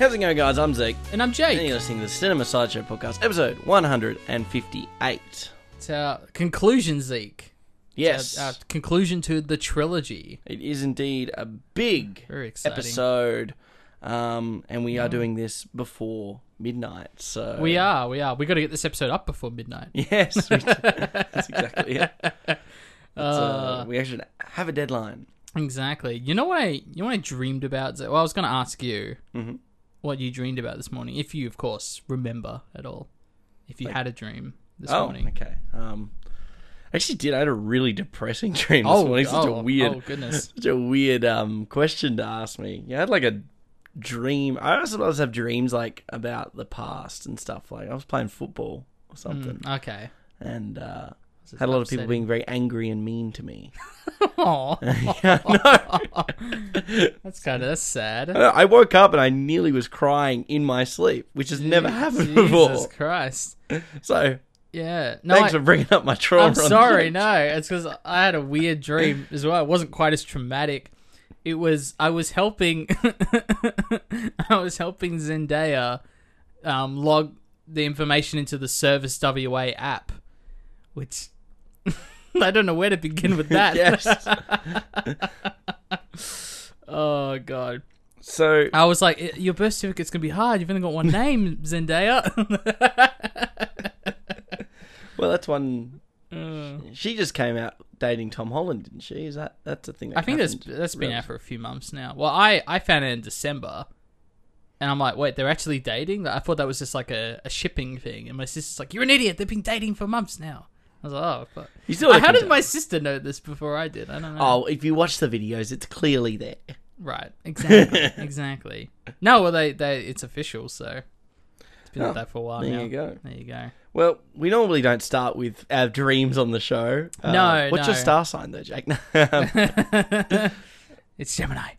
How's it going, guys? I'm Zeke. And I'm Jake. And you're listening to the Cinema Sideshow Podcast, episode 158. It's our conclusion, Zeke. Yes, It's Our, our conclusion to the trilogy. it is indeed a big Very exciting. episode. Um, and we are doing this before midnight. So We are, we are. We got to get this episode up before midnight. Yes, we that's exactly it. It's, uh, Uh, we actually have a deadline. exactly. You know what I, you know what I dreamed about? Zeke? Well, I was going to ask you Mhm. What you dreamed about this morning, if you, of course, remember at all. If you Like- had a dream this oh, morning. okay. Um, I actually did. I had a really depressing dream this Oh, morning. Such a oh, weird, oh goodness. such a weird um question to ask me. Yeah, I had like a dream. I sometimes have dreams like about the past and stuff. Like I was playing football or something, Mm, okay. and uh, Had a lot of people being very angry and mean to me. Aw. yeah, no. That's kind of sad. I woke up and I nearly was crying in my sleep, which has never happened Jesus before. Christ. So Yeah. No, thanks I- for bringing up my trauma. I'm sorry, no. It's because I had a weird dream as well. It wasn't quite as traumatic. It was I was helping I was helping Zendaya um, log the information into the Service WA app, which I don't know where to begin with that. Yes. oh god. So I was like, your birth certificate's gonna be hard. You've only got one name, Zendaya. well, that's one. Uh, She just came out dating Tom Holland, didn't she? Is that that's a thing? That I think that's that's been out for a few months now. Well, I I found it in December, and I'm like, wait, they're actually dating? I thought that was just like a, a shipping thing. And my sister's like, you're an idiot. They've been dating for months now. I was like, oh, but You still how did my sister know this before I did? I don't know. Oh, if you watch the videos, it's clearly there. right, exactly, exactly. No, well, they they it's official, so it's been Oh, like that for a while now. there now. you go. There you go. Well, we normally don't start with our dreams on the show. Uh, No, What's your no. star sign, though, Jake? it's Gemini.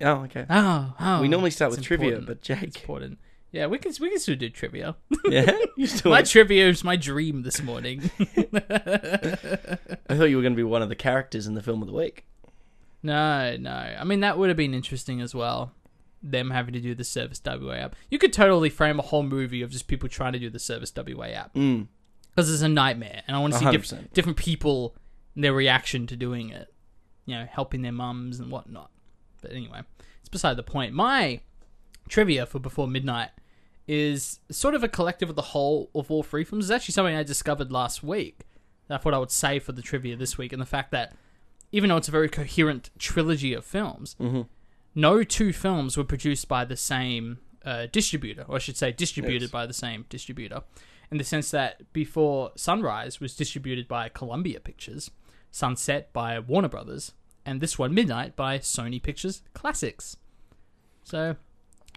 oh, okay. Oh, oh. we normally start it's with trivia, important. but It's important. Yeah, we can we can still do trivia. yeah. My trivia is my dream this morning. I thought you were going to be one of the characters in the film of the week. no, no. I mean, that would have been interesting as well. Them having to do the Service WA app. You could totally frame a whole movie of just people trying to do the Service WA app Mm, because it's a nightmare, and I want to see diff- different people and their reaction to doing it. You know, helping their mums and whatnot. But anyway, it's beside the point. My trivia for Before Midnight is sort of a collective of the whole of all three films. It's actually something I discovered last week that I thought I would say for the trivia this week, and the fact that even though it's a very coherent trilogy of films, Mhm. no two films were produced by the same uh, distributor, or I should say, distributed Yes. by the same distributor, in the sense that before Sunrise was distributed by Columbia Pictures, Sunset by Warner Brothers, and this one, Midnight, by Sony Pictures Classics. So,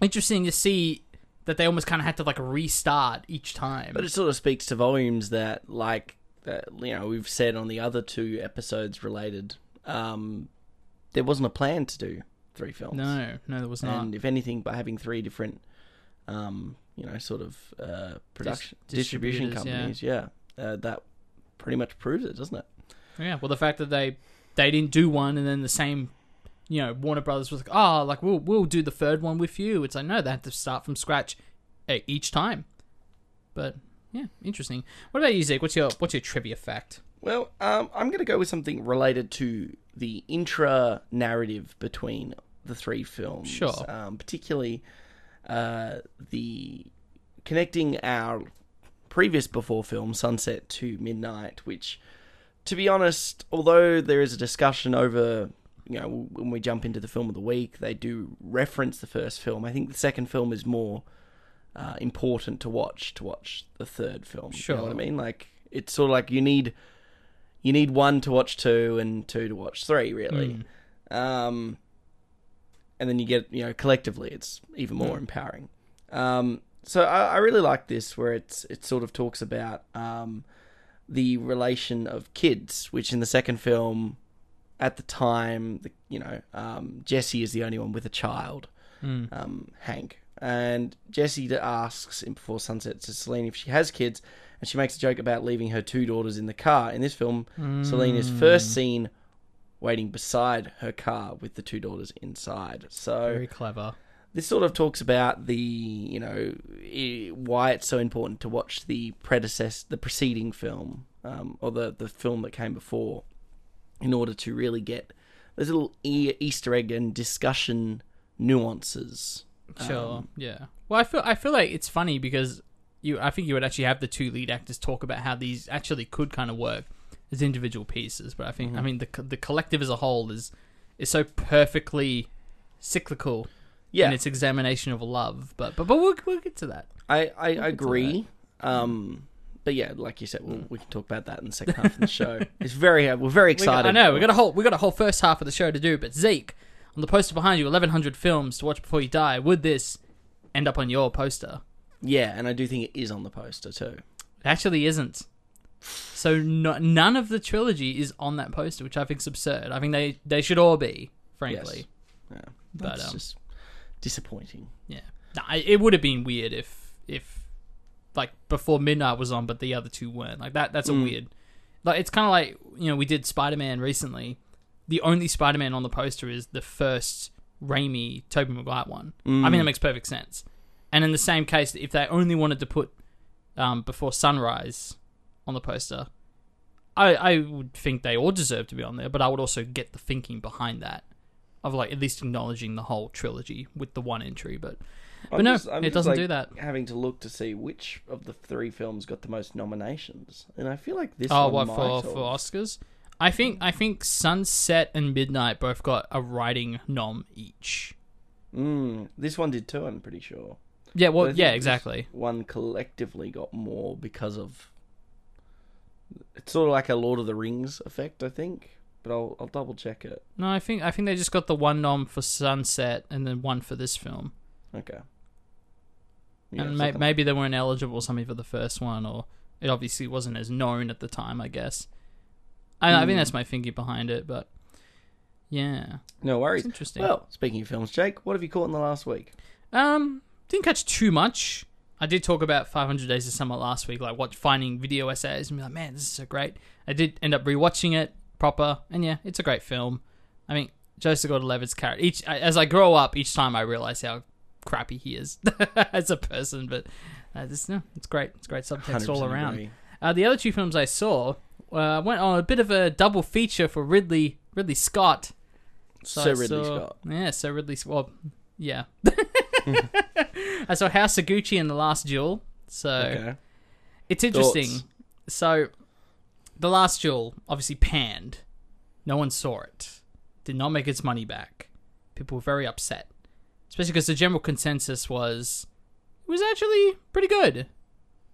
interesting to see that they almost kind of had to like restart each time. But it sort of speaks to volumes that, like, that, you know, we've said on the other two episodes related, um, there wasn't a plan to do three films. no, no, there was not. And if anything, by having three different, um, you know, sort of uh, production distribution distributors, yeah. companies, yeah, uh, that pretty much proves it, doesn't it? Yeah, well, the fact that they they didn't do one, and then the same, you know, Warner Brothers was like, oh, like we'll we'll do the third one with you. It's like no, they had to start from scratch each time. But yeah, interesting. What about you, Zeke? What's your what's your trivia fact? Well, um, I'm going to go with something related to the intra narrative between the three films. Sure. Um, particularly uh, the connecting our previous before film, Sunset to Midnight, which, to be honest, although there is a discussion over. You know, when we jump into the film of the week, they do reference the first film. I think the second film is more uh, important to watch to watch the third film. You know what I mean? Like it's sort of like you need you need one to watch two and two to watch three, really. Um, and then you get you know collectively, it's even more empowering. Um, so I, I really like this where it's it sort of talks about um, the relation of kids, which in the second film, at the time, the, you know, um, Jesse is the only one with a child, Mm. um, Hank, and Jesse asks in Before Sunset to Celine if she has kids, and she makes a joke about leaving her two daughters in the car. In this film, Celine is first seen waiting beside her car with the two daughters inside. So Very clever. this sort of talks about the you know why it's so important to watch the predecessor, the preceding film, um, or the the film that came before, in order to really get those little e- Easter egg and discussion nuances. Sure. Um, yeah. Well, I feel I feel like it's funny because you I think you would actually have the two lead actors talk about how these actually could kind of work as individual pieces, but I think Mm-hmm. I mean the the collective as a whole is is so perfectly cyclical yeah, in its examination of love. But but but we'll we'll get to that. I, I to agree. Um, but yeah, like you said, we'll, we can talk about that in the second half of the show. Mm. It's very we're very We got- excited. I know we got a whole we got a whole first half of the show to do, but Zeke, on the poster behind you, eleven hundred films to watch before you die. Would this end up on your poster? Yeah, and I do think it is on the poster too. It actually isn't. So no, none of the trilogy is on that poster, which I think is absurd. I think they they should all be, frankly. Yeah, But, that's um, just disappointing. Yeah, Nah, it would have been weird if if like before midnight was on, but the other two weren't. Like that. That's a Mm. weird. Like it's kind of like you know we did Spider Man recently. The only Spider Man on the poster is the first Raimi Tobey Maguire one. I Mm. mean that makes perfect sense. And in the same case, if they only wanted to put um, before sunrise on the poster, I I would think they all deserve to be on there. But I would also get the thinking behind that of like at least acknowledging the whole trilogy with the one entry. But but no, it doesn't do that. Having to look to see which of the three films got the most nominations, and I feel like this. Oh, one what might for have. for Oscars? I think I think Sunset and Midnight both got a writing nom each. Mm, this one did too. I'm pretty sure. Yeah, well, yeah, exactly. One collectively got more because of. It's sort of like a Lord of the Rings effect, I think. But I'll I'll double check it. No, I think I think they just got the one nom for Sunset and then one for this film. Okay. Yeah, and may- maybe they weren't eligible or something for the first one, or it obviously wasn't as known at the time. I guess. I, I think Hmm. that's my thinking behind it, but yeah, No it's worries. interesting. Well, speaking of films, Jake, what have you caught in the last week? Um, didn't catch too much. I did talk about 500 Days of Summer last week, like what finding video essays and be like, man, this is so great. I did end up rewatching it proper, and yeah, it's a great film. I mean, Joseph Gordon-Levitt's character. Each as I grow up, each time I realize how crappy he is as a person, but uh, this no, it's great. It's great subtext all around. Uh, the other two films I saw uh, went on a bit of a double feature for Ridley Ridley Scott. So, Ridley saw- Scott. Yeah, so Ridley Scott. Well, yeah. I saw House of Gucci and The Last Duel. So Okay. it's interesting. Thoughts? So The Last Duel obviously panned. No one saw it. Did not make its money back. People were very upset, especially because the general consensus was it was actually pretty good.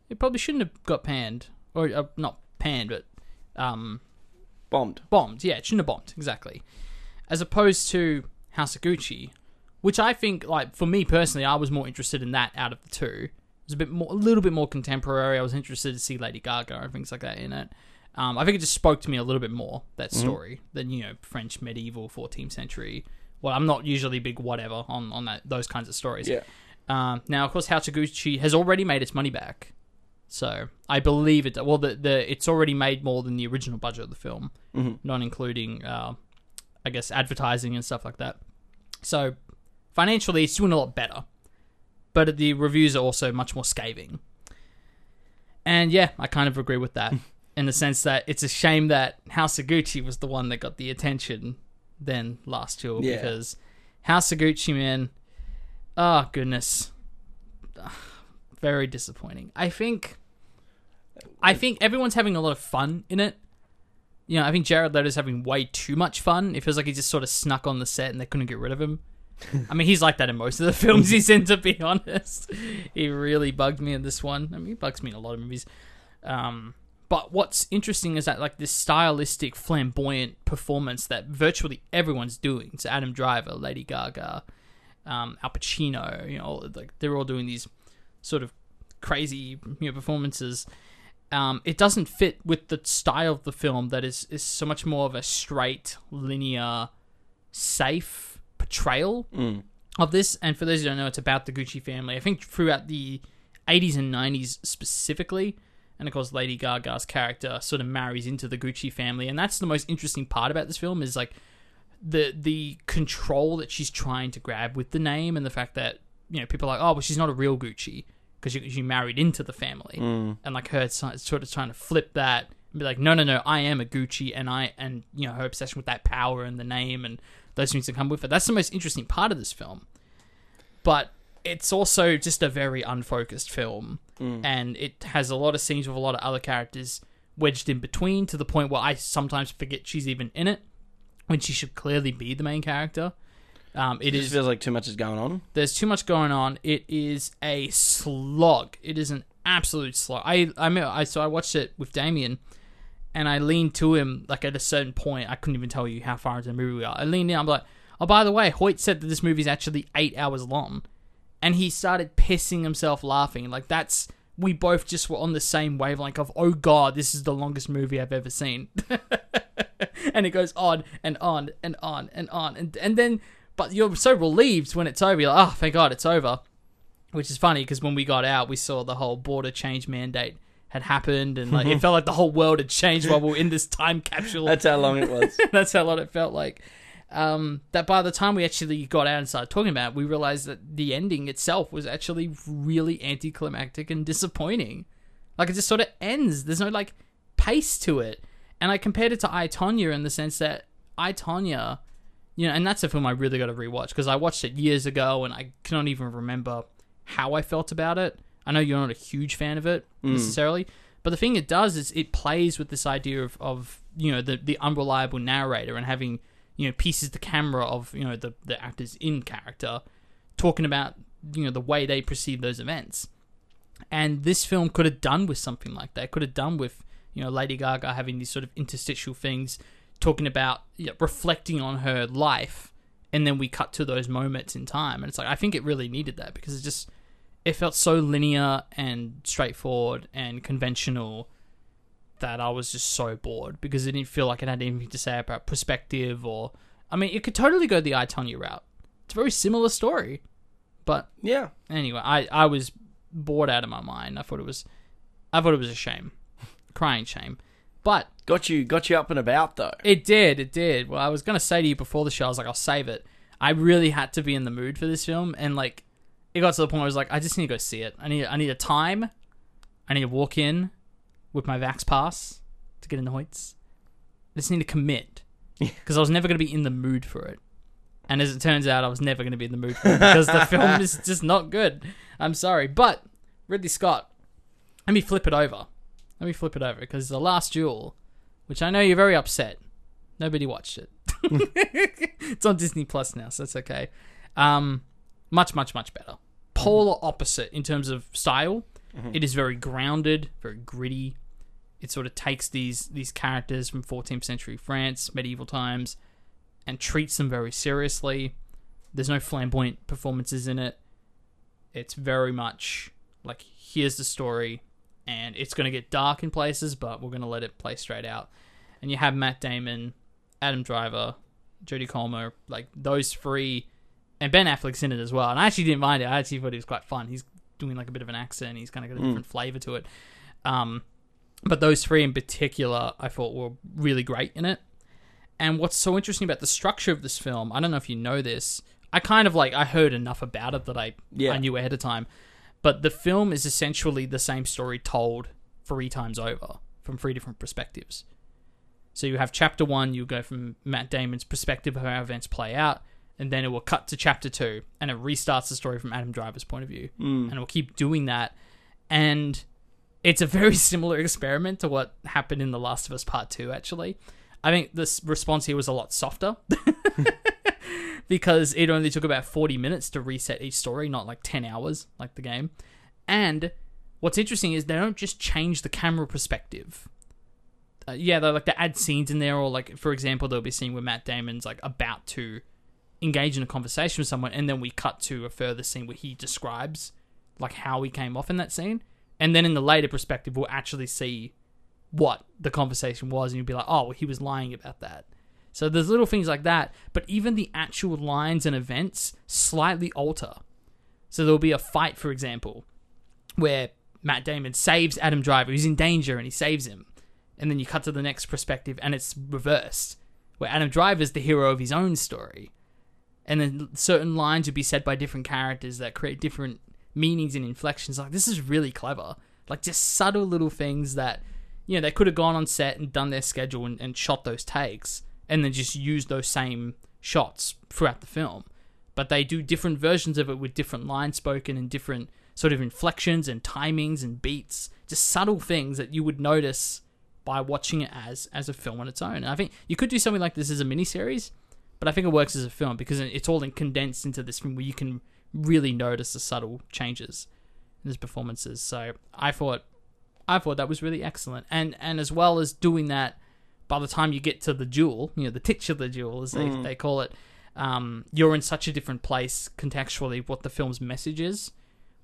It probably shouldn't have got panned, or uh, not panned, but um, Bombed. bombed. Yeah, it shouldn't have bombed exactly. As opposed to House of Gucci, which I think, like for me personally, I was more interested in that out of the two. It was a bit more, a little bit more contemporary. I was interested to see Lady Gaga and things like that in it. Um, I think it just spoke to me a little bit more that story than you know French medieval 14th century. Well, I'm not usually big whatever on on that those kinds of stories. Yeah. Um, now, of course, Gucci has already made its money back, so I believe it. Well, the the it's already made more than the original budget of the film, Mhm. not including, uh, I guess, advertising and stuff like that. So financially, it's doing a lot better, but the reviews are also much more scathing. And yeah, I kind of agree with that in the sense that it's a shame that House was the one that got the attention than Last Duel Yeah. because House of Gucci, man, oh goodness, very disappointing. I think, I think everyone's having a lot of fun in it. You know, I think Jared Leto's having way too much fun. It feels like he just sort of snuck on the set and they couldn't get rid of him. I mean, he's like that in most of the films he's in, to be honest. He really bugged me in this one. I mean, he bugs me in a lot of movies. Um, but what's interesting is that like this stylistic, flamboyant performance that virtually everyone's doing. So Adam Driver, Lady Gaga, um, Al Pacino, you know, like they're all doing these sort of crazy you know, performances. Um, it doesn't fit with the style of the film that is is so much more of a straight, linear, safe portrayal Mm. of this. And for those who don't know, it's about the Gucci family. I think throughout the 80s and 90s specifically, and of course Lady Gaga's character sort of marries into the Gucci family, and that's the most interesting part about this film is like the the control that she's trying to grab with the name and the fact that you know people are like, oh, well, she's not a real Gucci because she, she married into the family, Mm. and like her sort of trying to flip that and be like, no, no, no, I am a Gucci, and I and you know her obsession with that power and the name and those things that come with it. That's the most interesting part of this film, but it's also just a very unfocused film, and it has a lot of scenes with a lot of other characters wedged in between to the point where I sometimes forget she's even in it when she should clearly be the main character. Um, it It just is feels like too much is going on. there's too much going on. It is a slog. It is an absolute slog. I I mean, I so I watched it with Damien, and I leaned to him like at a certain point. I couldn't even tell you how far into the movie we are. I leaned in. I'm like, oh, by the way, Hoyt said that this movie is actually eight hours long, and he started pissing himself laughing. Like that's we both just were on the same wavelength of oh god, this is the longest movie I've ever seen. and it goes on and on and on and on and and then but you're so relieved when it's over. You're like, oh, thank God it's over. Which is funny because when we got out, we saw the whole border change mandate had happened, and like it felt like the whole world had changed while we were in this time capsule. That's how long it was. That's how long it felt like. Um, that by the time we actually got out and started talking about it, we realized that the ending itself was actually really anticlimactic and disappointing. Like it just sort of ends. There's no like pace to it. And I compared it to I Tonya in the sense that I Tonya, you know, and that's a film I really got to rewatch because I watched it years ago and I cannot even remember how I felt about it. I know you're not a huge fan of it necessarily, but the thing it does is it plays with this idea of, of you know the the unreliable narrator and having you know pieces the camera of you know the the actors in character talking about you know the way they perceive those events. And this film could have done with something like that. Could have done with you know Lady Gaga having these sort of interstitial things, talking about you know, reflecting on her life, and then we cut to those moments in time. And it's like I think it really needed that because it just it felt so linear and straightforward and conventional that I was just so bored because it didn't feel like it had anything to say about perspective or I mean it could totally go the I Tonya route. It's a very similar story. But Yeah. anyway, I, I was bored out of my mind. I thought it was I thought it was a shame. Crying shame. But Got you got you up and about though. it did, it did. Well, I was gonna say to you before the show, I was like, I'll save it. I really had to be in the mood for this film, and like, it got to the point where I was like, I just need to go see it. I need, I need a time. I need to walk in with my Vax pass to get in the Hoyts. I just need to commit because I was never gonna be in the mood for it. And as it turns out, I was never gonna be in the mood for it because the film is just not good. I'm sorry, but Ridley Scott, let me flip it over. Let me flip it over because the last duel, which I know you're very upset. Nobody watched it. it's on Disney Plus now, so it's okay. Um, much, much, much better. Polar opposite in terms of style. It is very grounded, very gritty. It sort of takes these these characters from 14th century France, medieval times, and treats them very seriously. There's no flamboyant performances in it. It's very much like here's the story, and it's going to get dark in places, but we're going to let it play straight out. And you have Matt Damon, Adam Driver, Jodie Comer, like those three, and Ben Affleck's in it as well. And I actually didn't mind it. I actually thought it was quite fun. He's doing like a bit of an accent. He's kind of got a different flavor to it. Um, but those three in particular, I thought were really great in it. And what's so interesting about the structure of this film, I don't know if you know this. I kind of like I heard enough about it that I Yeah. I knew ahead of time. But the film is essentially the same story told three times over from three different perspectives. So you have chapter one, you go from Matt Damon's perspective of how events play out, and then it will cut to chapter two, and it restarts the story from Adam Driver's point of view, hmm. and it will keep doing that. And it's a very similar experiment to what happened in The Last of Us Part Two. Actually, I think this response here was a lot softer because it only took about forty minutes to reset each story, not like ten hours like the game. And what's interesting is they don't just change the camera perspective uh, yeah, they like to add scenes in there, or like for example, there'll be a scene where Matt Damon's like about to engage in a conversation with someone, and then we cut to a further scene where he describes like how he came off in that scene, and then in the later perspective, we'll actually see what the conversation was, and you'll be like, oh, well, he was lying about that. So there's little things like that, but even the actual lines and events slightly alter. So there'll be a fight, for example, where Matt Damon saves Adam Driver, who's in danger, and he saves him and then you cut to the next perspective and it's reversed where Adam Driver's the hero of his own story. And then certain lines would be said by different characters that create different meanings and inflections. Like, this is really clever. Like, just subtle little things that, you know, they could have gone on set and done their schedule and, and shot those takes and then just used those same shots throughout the film. But they do different versions of it with different lines spoken and different sort of inflections and timings and beats. Just subtle things that you would notice by watching it as as a film on its own. And I think you could do something like this as a miniseries, but I think it works as a film because it's all condensed into this film where you can really notice the subtle changes in his performances. So I thought I thought that was really excellent. And and as well as doing that by the time you get to the duel, you know, the titular duel as they, they call it, um, you're in such a different place contextually what the film's message is,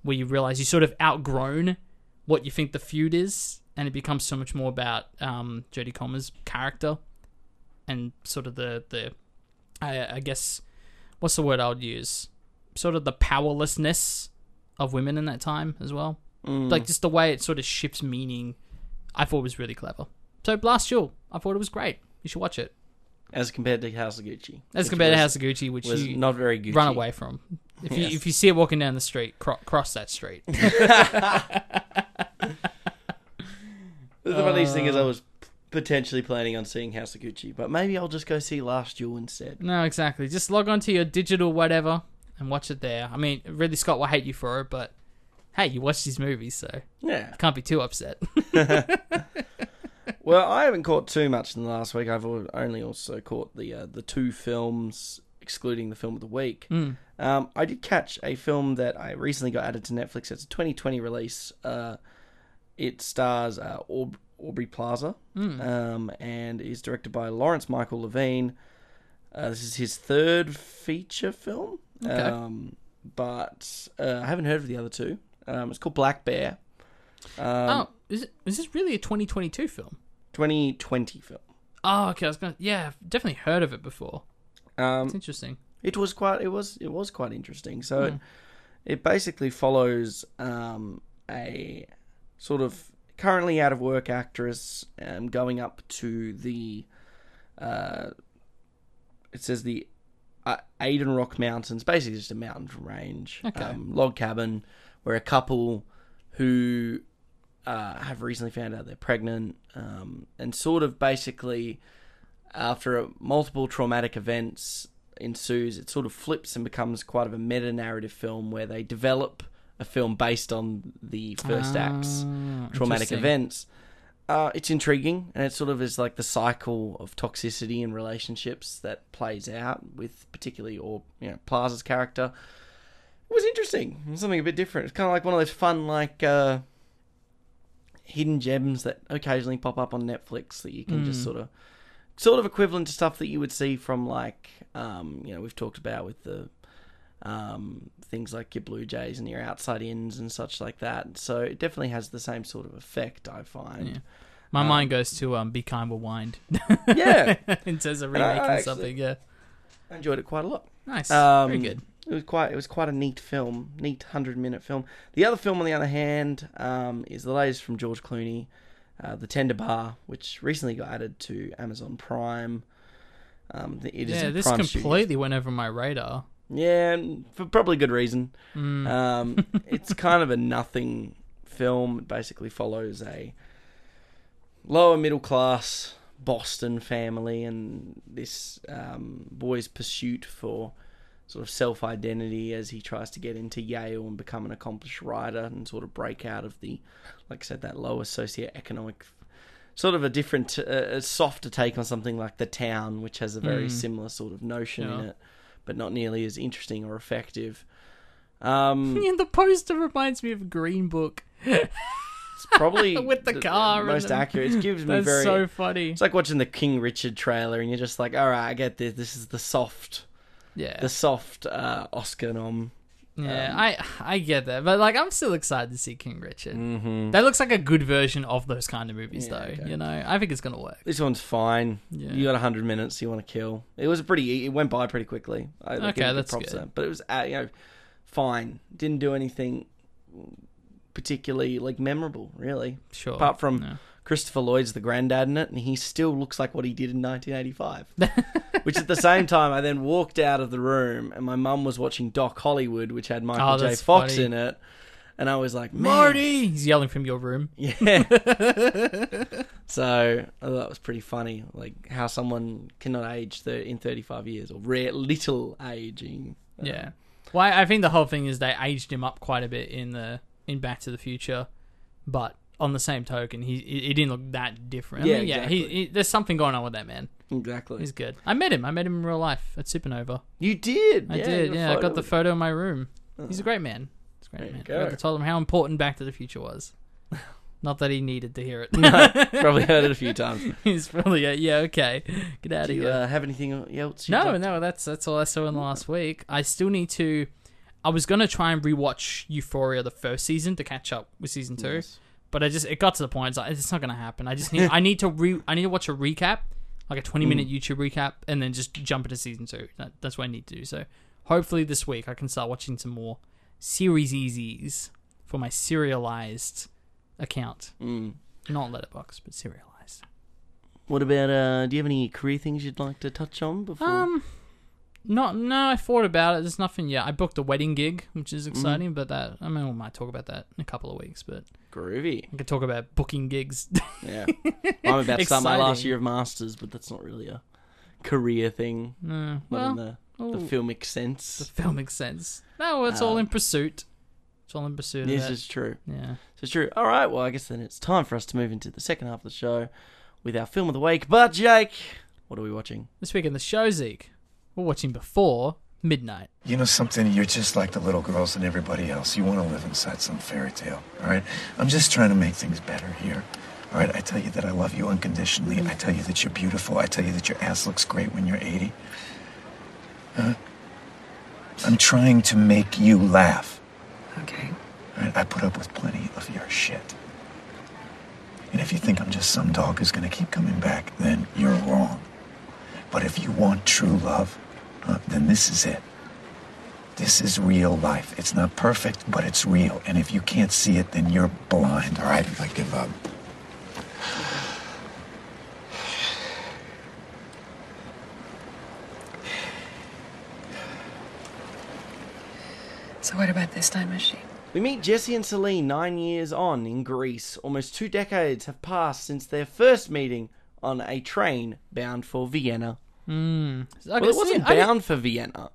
where you realize you sort of outgrown what you think the feud is, and it becomes so much more about um, Jodie Comer's character and sort of the the I, I guess what's the word I would use? Sort of the powerlessness of women in that time as well. Like just the way it sort of shifts meaning, I thought was really clever. So Last Duel, I thought it was great. You should watch it. As compared to House of Gucci. As compared to was- House of Gucci, which was you not very Gucci. run away from. If you if you see it walking down the street, cro- cross that street. The funniest thing is Uh. I was potentially planning on seeing House of Gucci, but maybe I'll just go see Last Duel instead. no, exactly. Just log on to your digital whatever and watch it there. I mean, Ridley Scott will hate you for it, but hey, you watch these movies, so Yeah. can't be too upset. Well, I haven't caught too much in the last week. I've only also caught the uh, the two films, excluding the film of the week. Mm. Um, I did catch a film that I recently got added to Netflix. It's a 2020 release. Uh, it stars uh, Aub- Aubrey Plaza Mm. um, and is directed by Lawrence Michael Levine. Uh, this is his third feature film, Okay. um, but uh, I haven't heard of the other two. Um, it's called Black Bear. Um, oh, is it, is this really a 2022 film? 2020 film. Oh, okay. I was gonna. Yeah, I've definitely heard of it before. Um, It's interesting. it was quite it was it was quite interesting. So it, Hmm. it basically follows um, a sort of currently out of work actress um, going up to the uh, it says the uh, Adirondack Mountains, basically just a mountain range, Okay. um, log cabin, where a couple who uh, have recently found out they're pregnant, um, and sort of basically after multiple traumatic events ensues, it sort of flips and becomes quite of a meta narrative film where they develop a film based on the first act's Ah, traumatic events. Uh, it's intriguing, and it sort of is like the cycle of toxicity in relationships that plays out with particularly or you know Plaza's character. It was interesting, It was something a bit different. It's kind of like one of those fun like uh, hidden gems that occasionally pop up on Netflix that you can just Mm. sort of sort of equivalent to stuff that you would see from like um, you know we've talked about with the um, things like your Blue Jays and your outside ins and such like that. So it definitely has the same sort of effect, I find. Yeah. My Um, mind goes to um, "Be Kind, Rewind." Yeah, in terms of And I- I remaking something. Yeah, I enjoyed it quite a lot. nice, Um, very good. It was quite. It was quite a neat film, neat hundred minute film. The other film, on the other hand, um, is the latest from George Clooney, uh, The Tender Bar, which recently got added to Amazon Prime. Um, it is Yeah, this Prime completely Studios. went over my radar. Yeah, for probably good reason. Mm. Um, it's kind of a nothing film. It basically follows a lower middle class Boston family and this um, boy's pursuit for sort of self identity as he tries to get into Yale and become an accomplished writer and sort of break out of the, like I said, that lower socioeconomic. Sort of a different, uh, softer take on something like The Town, which has a very Mm. similar sort of notion in it, but not nearly as interesting or effective. Um, Yeah, the poster reminds me of Green Book. It's probably With the car and most the- accurate. It gives me very. so funny. It's like watching the King Richard trailer, and you're just like, all right, I get this. This is the soft, Yeah, the soft uh, Oscar nom. Yeah, um, I I get that, but like I'm still excited to see King Richard. Mm-hmm. That looks like a good version of those kind of movies, Yeah, though. okay. You know, I think it's gonna work. This one's fine. Yeah. You got hundred minutes. You want to kill. It was pretty. It went by pretty quickly. I, I Okay, that's props good. there. But it was, uh, you know, fine. Didn't do anything particularly like memorable, really. Sure. Apart from. Christopher Lloyd's the granddad in it, and he still looks like what he did in 1985. which at the same time, I then walked out of the room, and my mum was watching Doc Hollywood, which had Michael Oh, J. that's Fox funny. in it, and I was like, Man. Marty! He's yelling from your room. Yeah. so I thought that was pretty funny, like how someone cannot age thir- in 35 years or rare little aging. Uh, Yeah. Well, I I think the whole thing is they aged him up quite a bit in the in Back to the Future, but on the same token, he he he didn't look that different. I Yeah, mean, yeah. He, exactly. he, there's something going on with that man. exactly. He's good. I met him. I met him in real life at Supernova. You did. I yeah, did. Yeah, I got the photo in my room. He's a great man. He's a great There man. I got to tell him how important Back to the Future was. Not that he needed to hear it. no, probably heard it a few times. He's probably uh, yeah okay. Get out Do of you here. uh, have anything else? No, like no, that's that's all I saw in the last week. I still need to. I was gonna try and rewatch Euphoria the first season to catch up with season two, Nice. But I just it got to the point. It's like it's not gonna happen. I just need I need to re I need to watch a recap, like a twenty minute YouTube recap, and then just jump into season two. That, that's what I need to do. So hopefully this week I can start watching some more series easies for my Serializd account, Mm. not letterbox, but Serializd. What about? Uh, do you have any career things you'd like to touch on before? Um, not no. I thought about it. There's nothing yet. I booked a wedding gig, which Mm-hmm. is exciting. But that I mean, we might talk about that in a couple of weeks. But Groovy. I could talk about booking gigs. Yeah. I'm about to start my last year of masters, but that's not really a career thing. no, Not well, in the, the filmic the sense. film makes sense. No, it's all Um, in pursuit. It's all in pursuit of This that. is true. Yeah. Is true. All right. Well, I guess then it's time for us to move into the second half of the show with our film of the week. But Jake, what are we watching? This week in the show, Zeke, we're watching Before Midnight. You know something? You're just like the little girls and everybody else. You want to live inside some fairy tale, all right? I'm just trying to make things better here. All right, I tell you that I love you unconditionally. I tell you that you're beautiful. I tell you that your ass looks great when you're 80. Huh? I'm trying to make you laugh. Okay. All right, I put up with plenty of your shit. And if you think I'm just some dog who's gonna keep coming back, then you're wrong. But if you want true love, then this is it. This is real life. It's not perfect, but it's real. And if you can't see it, then you're blind, all right? I give up. So what about this time machine? We meet Jesse and Celine nine years on in Greece. Almost two decades have passed since their first meeting on a train bound for Vienna. Mm. Well, it wasn't bound for Vienna,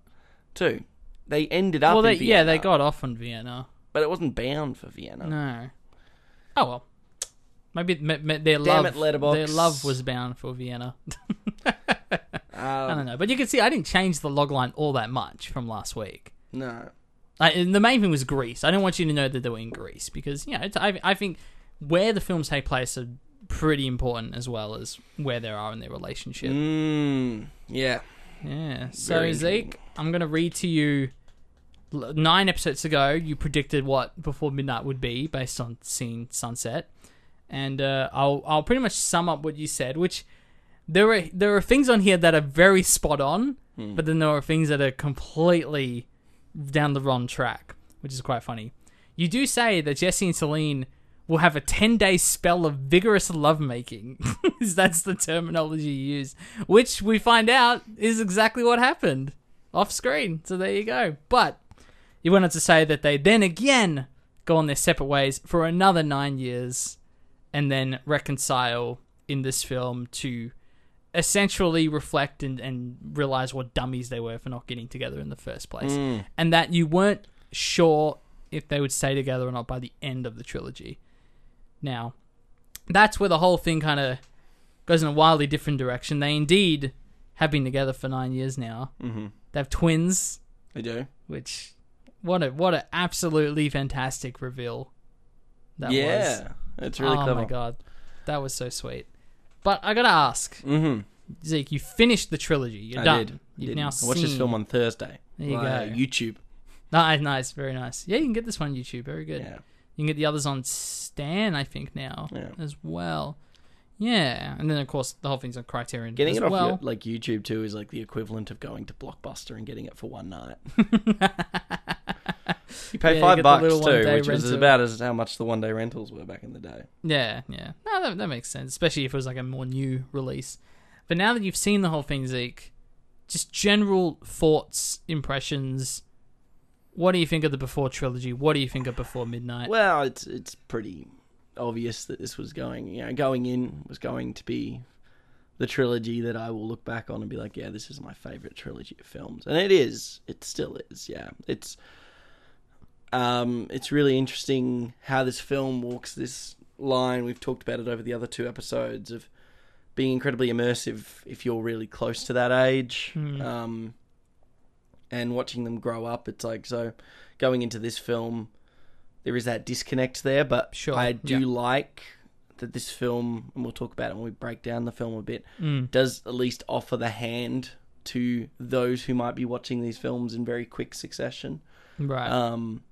too. They ended up Well, they, in Vienna. yeah, they got off on Vienna. But it wasn't bound for Vienna. No. Oh well. Maybe their Damn love, it, their love was bound for Vienna. I Um, don't know, but you can see I didn't change the logline all that much from last week. no. I, and the main thing was Greece. I didn't want you to know that they were in Greece because you know it's, I, I think where the films take place are pretty important as well as where they are in their relationship. Mm, yeah. Yeah. So Zeke, I'm gonna read to you. Nine episodes ago, you predicted what Before Midnight would be based on seeing sunset, and uh, I'll I'll pretty much sum up what you said. Which there are there are things on here that are very spot on, but then there are things that are completely down the wrong track, which is quite funny. You do say that Jesse and Celine will have a 10 day spell of vigorous lovemaking. That's the terminology you use, which we find out is exactly what happened off screen. So there you go. But you wanted to say that they then again go on their separate ways for another nine years and then reconcile in this film to essentially reflect and, and realize what dummies they were for not getting together in the first place. Mm. And that you weren't sure if they would stay together or not by the end of the trilogy. Now, that's where the whole thing kind of goes in a wildly different direction. They indeed have been together for nine years now. Mm-hmm. They have twins, They do. which what a what an absolutely fantastic reveal that was. yeah. It's really oh clever. my god, that was so sweet. But I gotta ask, Mm-hmm. Zeke, you finished the trilogy. You're I done. did. You've Did. now I watched this film on Thursday. There you go. YouTube. Nice, nice, very nice. Yeah, you can get this one on YouTube. Very good. Yeah. You can get the others on Stan, I think now Yeah. as well. Yeah, and then of course the whole thing's on Criterion Getting as it off well. your, like YouTube too is like the equivalent of going to Blockbuster and getting it for one night. You pay Yeah, five get the bucks little too, one-day which was rental. about as how much the one day rentals were back in the day. Yeah, yeah. No, that, that makes sense, especially if it was like a more new release. But now that you've seen the whole thing, Zeke, just general thoughts, impressions. What do you think of the Before trilogy? What do you think of Before Midnight? Well, it's it's pretty obvious that this was going, you know, going in was going to be the trilogy that I will look back on and be like, yeah, this is my favorite trilogy of films, and it is. It still is. Yeah, it's. Um, it's really interesting how this film walks this line. We've talked about it over the other two episodes of being incredibly immersive if you're really close to that age. Hmm. Um, and watching them grow up, it's like so. Going into this film, there is that disconnect there, but Sure, I do yeah. like that this film, and we'll talk about it when we break down the film a bit, Mm. does at least offer the hand to those who might be watching these films in very quick succession. Right. Um,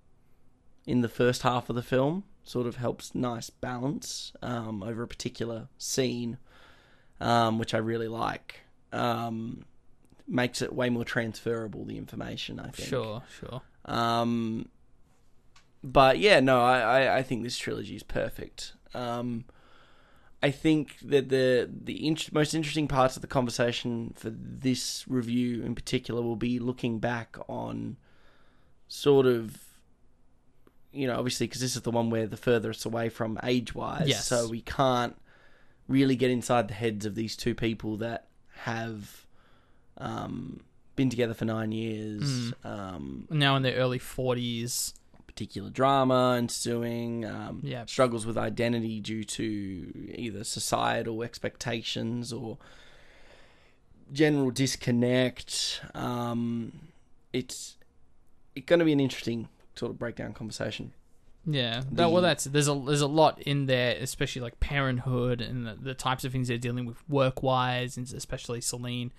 in the first half of the film, sort of helps nice balance um, over a particular scene, um, which I really like. Um, makes it way more transferable the information. I think. sure, sure. Um, but yeah, no, I, I, I think this trilogy is perfect. Um, I think that the the in- most interesting parts of the conversation for this review in particular will be looking back on sort of you know obviously because this is the one where the furthest away from age wise Yes. so we can't really get inside the heads of these two people that have um, been together for nine years um, Now in their early forties. particular drama ensuing, um, Yeah. struggles with identity due to either societal expectations or general disconnect. Um, it's it's going to be an interesting sort of breakdown conversation. Yeah, The- well, that's there's a there's a lot in there, especially like parenthood and the, the types of things they're dealing with work wise, and especially Celine,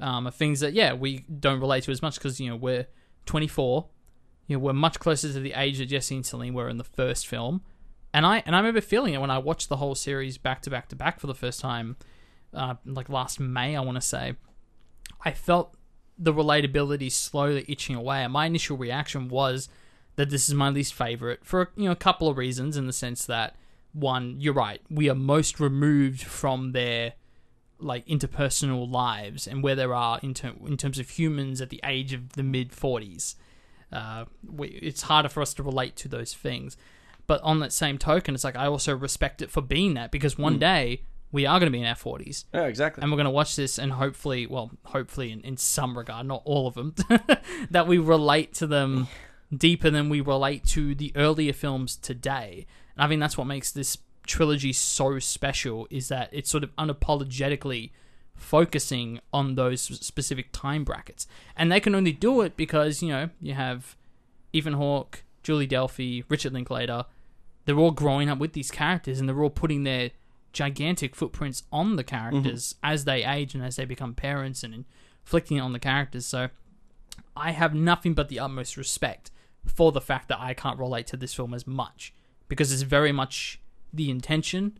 um, are things that yeah we don't relate to as much because you know we're 24, you know we're much closer to the age that Jesse and Celine were in the first film, and I and I remember feeling it when I watched the whole series back to back to back for the first time, uh, like last May I want to say, I felt the relatability slowly itching away, and my initial reaction was that this is my least favorite for you know a couple of reasons in the sense that one you're right we are most removed from their like interpersonal lives and where there are in, ter- in terms of humans at the age of the mid 40s uh, we, it's harder for us to relate to those things. But on that same token it's like i also respect it for being that because one day we are going to be in our 40s Yeah, exactly. and we're going to watch this and hopefully well hopefully in, in some regard not all of them that we relate to them deeper than we relate to the earlier films today. And i think that's what makes this trilogy so special is that it's sort of unapologetically focusing on those specific time brackets. And they can only do it because you know you have ethan hawke julie Delpy richard linklater. They're all growing up with these characters and they're all putting their gigantic footprints on the characters mm-hmm. as they age and as they become parents and inflicting it on the characters. So I have nothing but the utmost respect for the fact that I can't relate to this film as much because it's very much the intention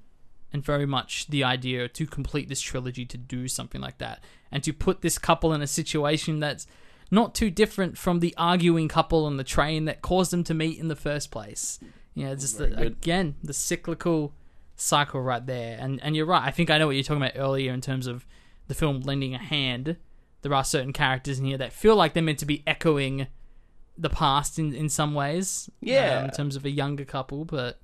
and very much the idea to complete this trilogy to do something like that and to put this couple in a situation that's not too different from the arguing couple on the train that caused them to meet in the first place. You know, just the, again the cyclical cycle right there. And and you're right. I think I know what you're talking about earlier in terms of the film lending a hand. There are certain characters in here that feel like they're meant to be echoing the past in in some ways. Yeah. um, in terms of a younger couple, but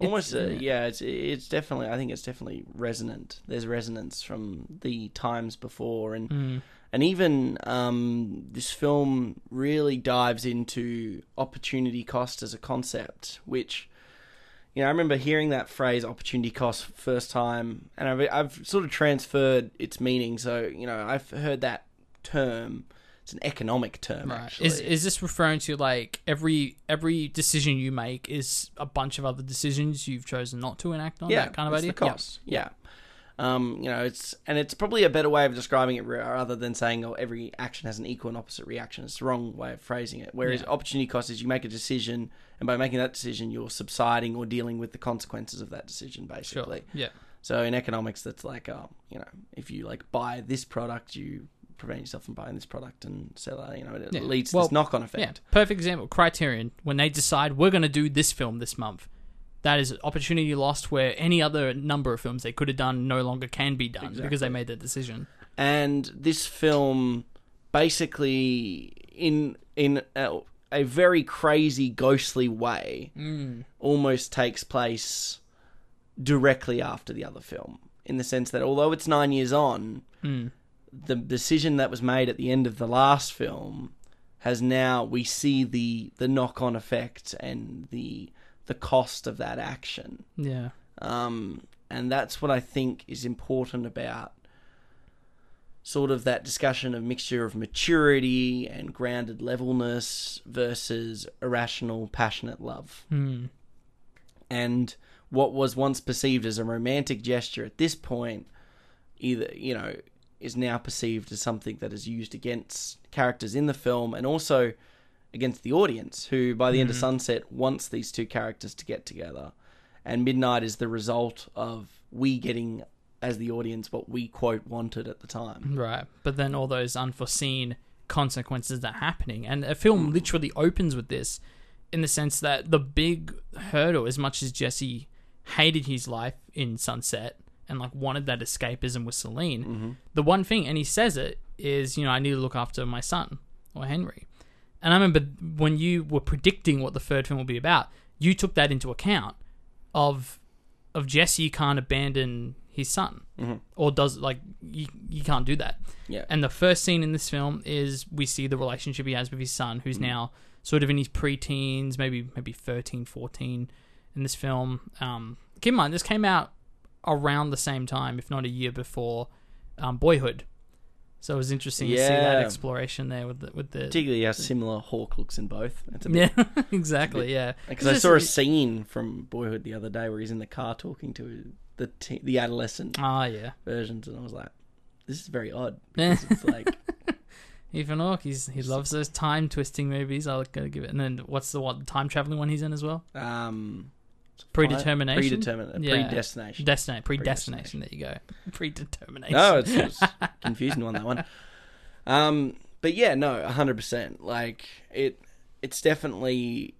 Almost, uh, yeah. It's it's definitely. I think it's definitely resonant. There's resonance from the times before, and mm, and even um, this film really dives into opportunity cost as a concept, which you know I remember hearing that phrase "opportunity cost" first time, and I've I've sort of transferred its meaning. So you know I've heard that term. It's an economic term, right. actually. Is is this referring to like every every decision you make is a bunch of other decisions you've chosen not to enact on? yeah, that kind of it's idea. The cost. Yeah. Um, you know, it's and it's probably a better way of describing it rather than saying, "Oh, every action has an equal and opposite reaction." It's the wrong way of phrasing it. Whereas Yeah. opportunity cost is you make a decision, and by making that decision, you're subsiding or dealing with the consequences of that decision, Sure. basically. Yeah. So in economics, that's like, uh, you know, if you like buy this product, you prevent yourself from buying this product and sell it. You know, it Yeah. leads to Well, this knock-on Yeah, effect. perfect example. Criterion, when they decide we're going to do this film this month, that is opportunity lost where any other number of films they could have done no longer can be done because they made that decision. and this film basically in in a, a very crazy ghostly way mm. almost takes place directly after the other film in the sense that although it's 9 years on mm. The decision that was made at the end of the last film has now we see the the knock-on effect and the the cost of that action Yeah. um, and that's what I think is important about sort of that discussion of mixture of maturity and grounded levelness versus irrational, passionate love. And what was once perceived as a romantic gesture at this point, either, you know, is now perceived as something that is used against characters in the film and also against the audience, who by the end of mm-hmm. Sunset wants these two characters to get together. And Midnight is the result of we getting, as the audience, what we quote wanted at the time. Right. But then all those unforeseen consequences that are happening. And a film hmm. literally opens with this in the sense that the big hurdle, as much as Jesse hated his life in Sunset and like wanted that escapism with Celine, mm-hmm. the one thing, and he says it, is, you know, I need to look after my son or Henry. And I remember when you were predicting what the third film will be about, you took that into account of of Jesse can't abandon his son, mm-hmm. or does like you you can't do that. Yeah. And the first scene in this film is we see the relationship he has with his son, who's mm-hmm. now sort of in his pre-teens, maybe maybe 13, 14 in this film. Um, keep in mind, this came out around the same time, if not a year before um, Boyhood. So it was interesting to see that exploration there with the with the Particularly how similar Hawke looks in both. Bit yeah, exactly, yeah. Because I saw a scene from Boyhood the other day where he's in the car talking to the te- the adolescent Ah, yeah. versions, and I was like, "This is very odd." Yeah. Because it's like, Ethan Hawke, he's he loves those time twisting movies. I'll gotta give it. And then what's the what time traveling one he's in as well? um, Predetermination. predeterminate, Yeah. predestination. Destinate, predestination. There you go. Predetermination. no, it's, it's confusing on that one. Um, but yeah, no, hundred percent. Like it, it's definitely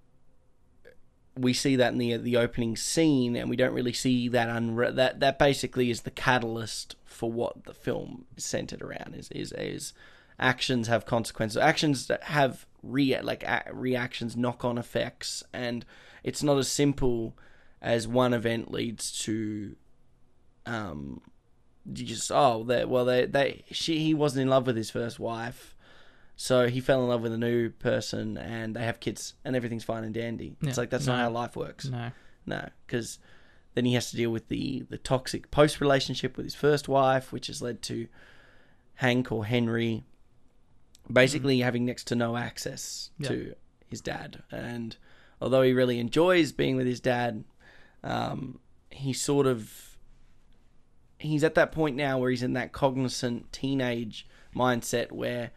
we see that in the the opening scene, and we don't really see that unre- that that basically is the catalyst for what the film is centered around. Is is is actions have consequences. Actions that have re like a- reactions, knock on effects, and it's not as simple as one event leads to um you just oh they well they they she he wasn't in love with his first wife so he fell in love with a new person and they have kids and everything's fine and dandy it's like that's No. not how life works No. no because then he has to deal with the the toxic post relationship with his first wife which has led to hank or henry basically having next to no access Yeah. to his dad and although he really enjoys being with his dad um, he sort of he's at that point now where he's in that cognizant teenage mindset where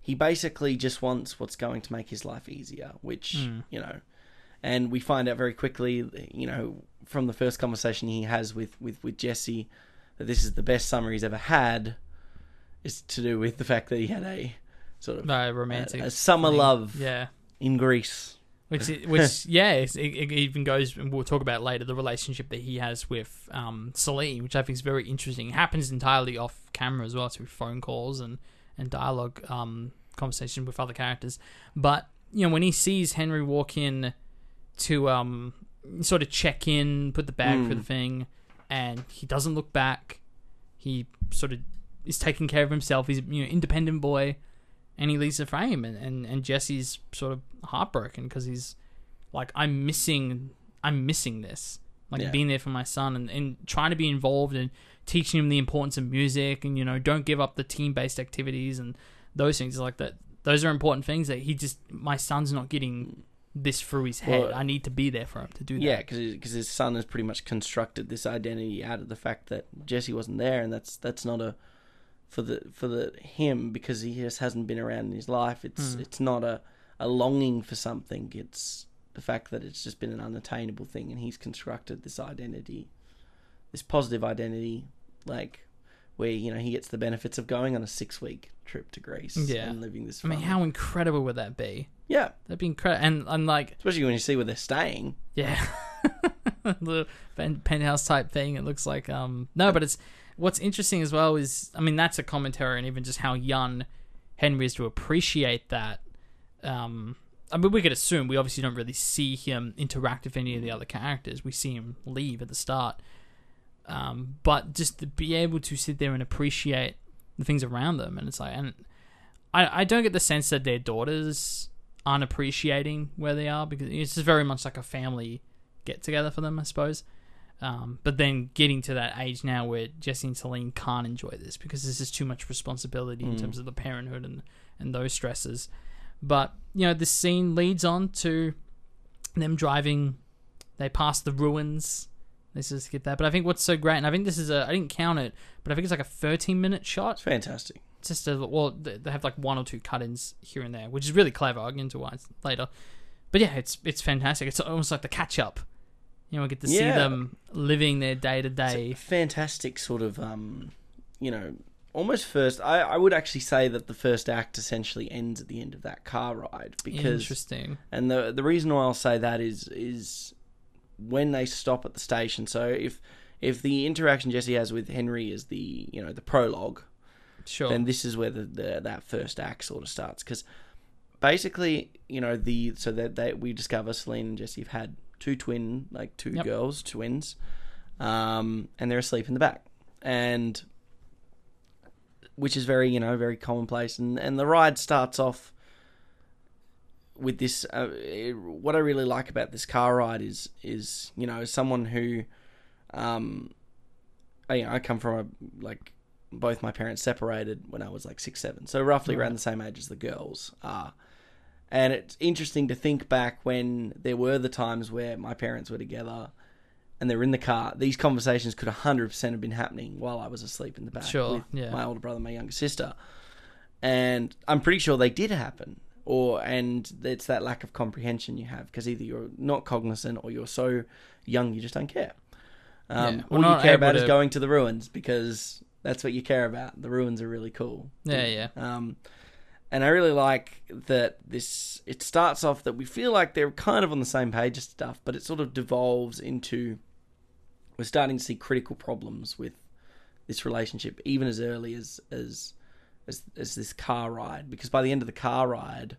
he basically just wants what's going to make his life easier which you know and we find out very quickly you know from the first conversation he has with with with Jesse that this is the best summer he's ever had is to do with the fact that he had a sort of No, romantic. a, a summer thing. love Yeah. in Greece Which, which, yeah, it's, it, it even goes, and we'll talk about later, the relationship that he has with um, Celine, which I think is very interesting. It happens entirely off camera as well, through phone calls and and dialogue, um, conversation with other characters. But you know, when he sees Henry walk in to um, sort of check in, put the bag for the thing, and he doesn't look back. He sort of is taking care of himself. He's you know independent boy and he leaves the frame and, and, and jesse's sort of heartbroken because he's like i'm missing i'm missing this. Like Yeah. being there for my son and, and trying to be involved and teaching him the importance of music and you know don't give up the team-based activities and those things. Like that those are important things that he just my son's not getting this through his head. Well, i need to be there for him to do that. Yeah, because his son has pretty much constructed this identity out of the fact that Jesse wasn't there, and that's that's not a for the for the him because he just hasn't been around in his life. It's Hmm. it's not a a longing for something. It's the fact that it's just been an unattainable thing, and he's constructed this identity, this positive identity, like where you know he gets the benefits of going on a six week trip to Greece Yeah. and living this. I mean, how incredible would that be? Yeah, That'd be incredible. And I'm like, especially when you see where they're staying. Yeah. the penthouse type thing. It looks like um no, but it's what's interesting as well is I mean that's a commentary and even just how young Henry is to appreciate that. Um, I mean we could assume we obviously don't really see him interact with any of the other characters. We see him leave at the start. Um, but just to be able to sit there and appreciate the things around them, and it's like, and I I don't get the sense that their daughters aren't appreciating where they are because it's just very much like a family get together for them, I suppose. Um, but then getting to that age now where Jesse and Celine can't enjoy this because this is too much responsibility in terms of the parenthood and, and those stresses. But, you know, this scene leads on to them driving. They pass the ruins. Let's just get that. But I think what's so great, and I think this is a, I didn't count it, but I think it's like a 13 minute shot It's fantastic. it's just a well they they have like one or two cut-ins here and there which is really clever i'll get into why later but yeah it's it's fantastic it's almost like the catch-up you know we get to see Yeah. them living their day-to-day. Fantastic sort of um you know almost first I, I would actually say that the first act essentially ends at the end of that car ride because interesting. and the the reason why I'll say that is is when they stop at the station. So if if the interaction Jesse has with Henry is the you know the prologue sure. then this is where the, the that first act sort of starts. Because basically you know the so that they we discover Celine and Jesse have had two twin like two Yep. girls twins um and they're asleep in the back. And which is very you know very commonplace. And and the ride starts off with this uh, it- what I really like about this car ride is is you know someone who um I, you know, I come from a like both my parents separated when I was like six seven. So roughly around the same age as the girls are and it's interesting to think back when there were the times where my parents were together and they were in the car these conversations could 100% have been happening while I was asleep in the back Sure, with yeah. my older brother and my younger sister and I'm pretty sure they did happen. Or and it's that lack of comprehension you have because either you're not cognizant or you're so young you just don't care. Um, Yeah, all you care about is going to the ruins because that's what you care about. The ruins are really cool. yeah yeah Um, and I really like that this. It starts off that we feel like they're kind of on the same page and stuff, but it sort of devolves into we're starting to see critical problems with this relationship, even as early as as as, as this car ride. Because by the end of the car ride,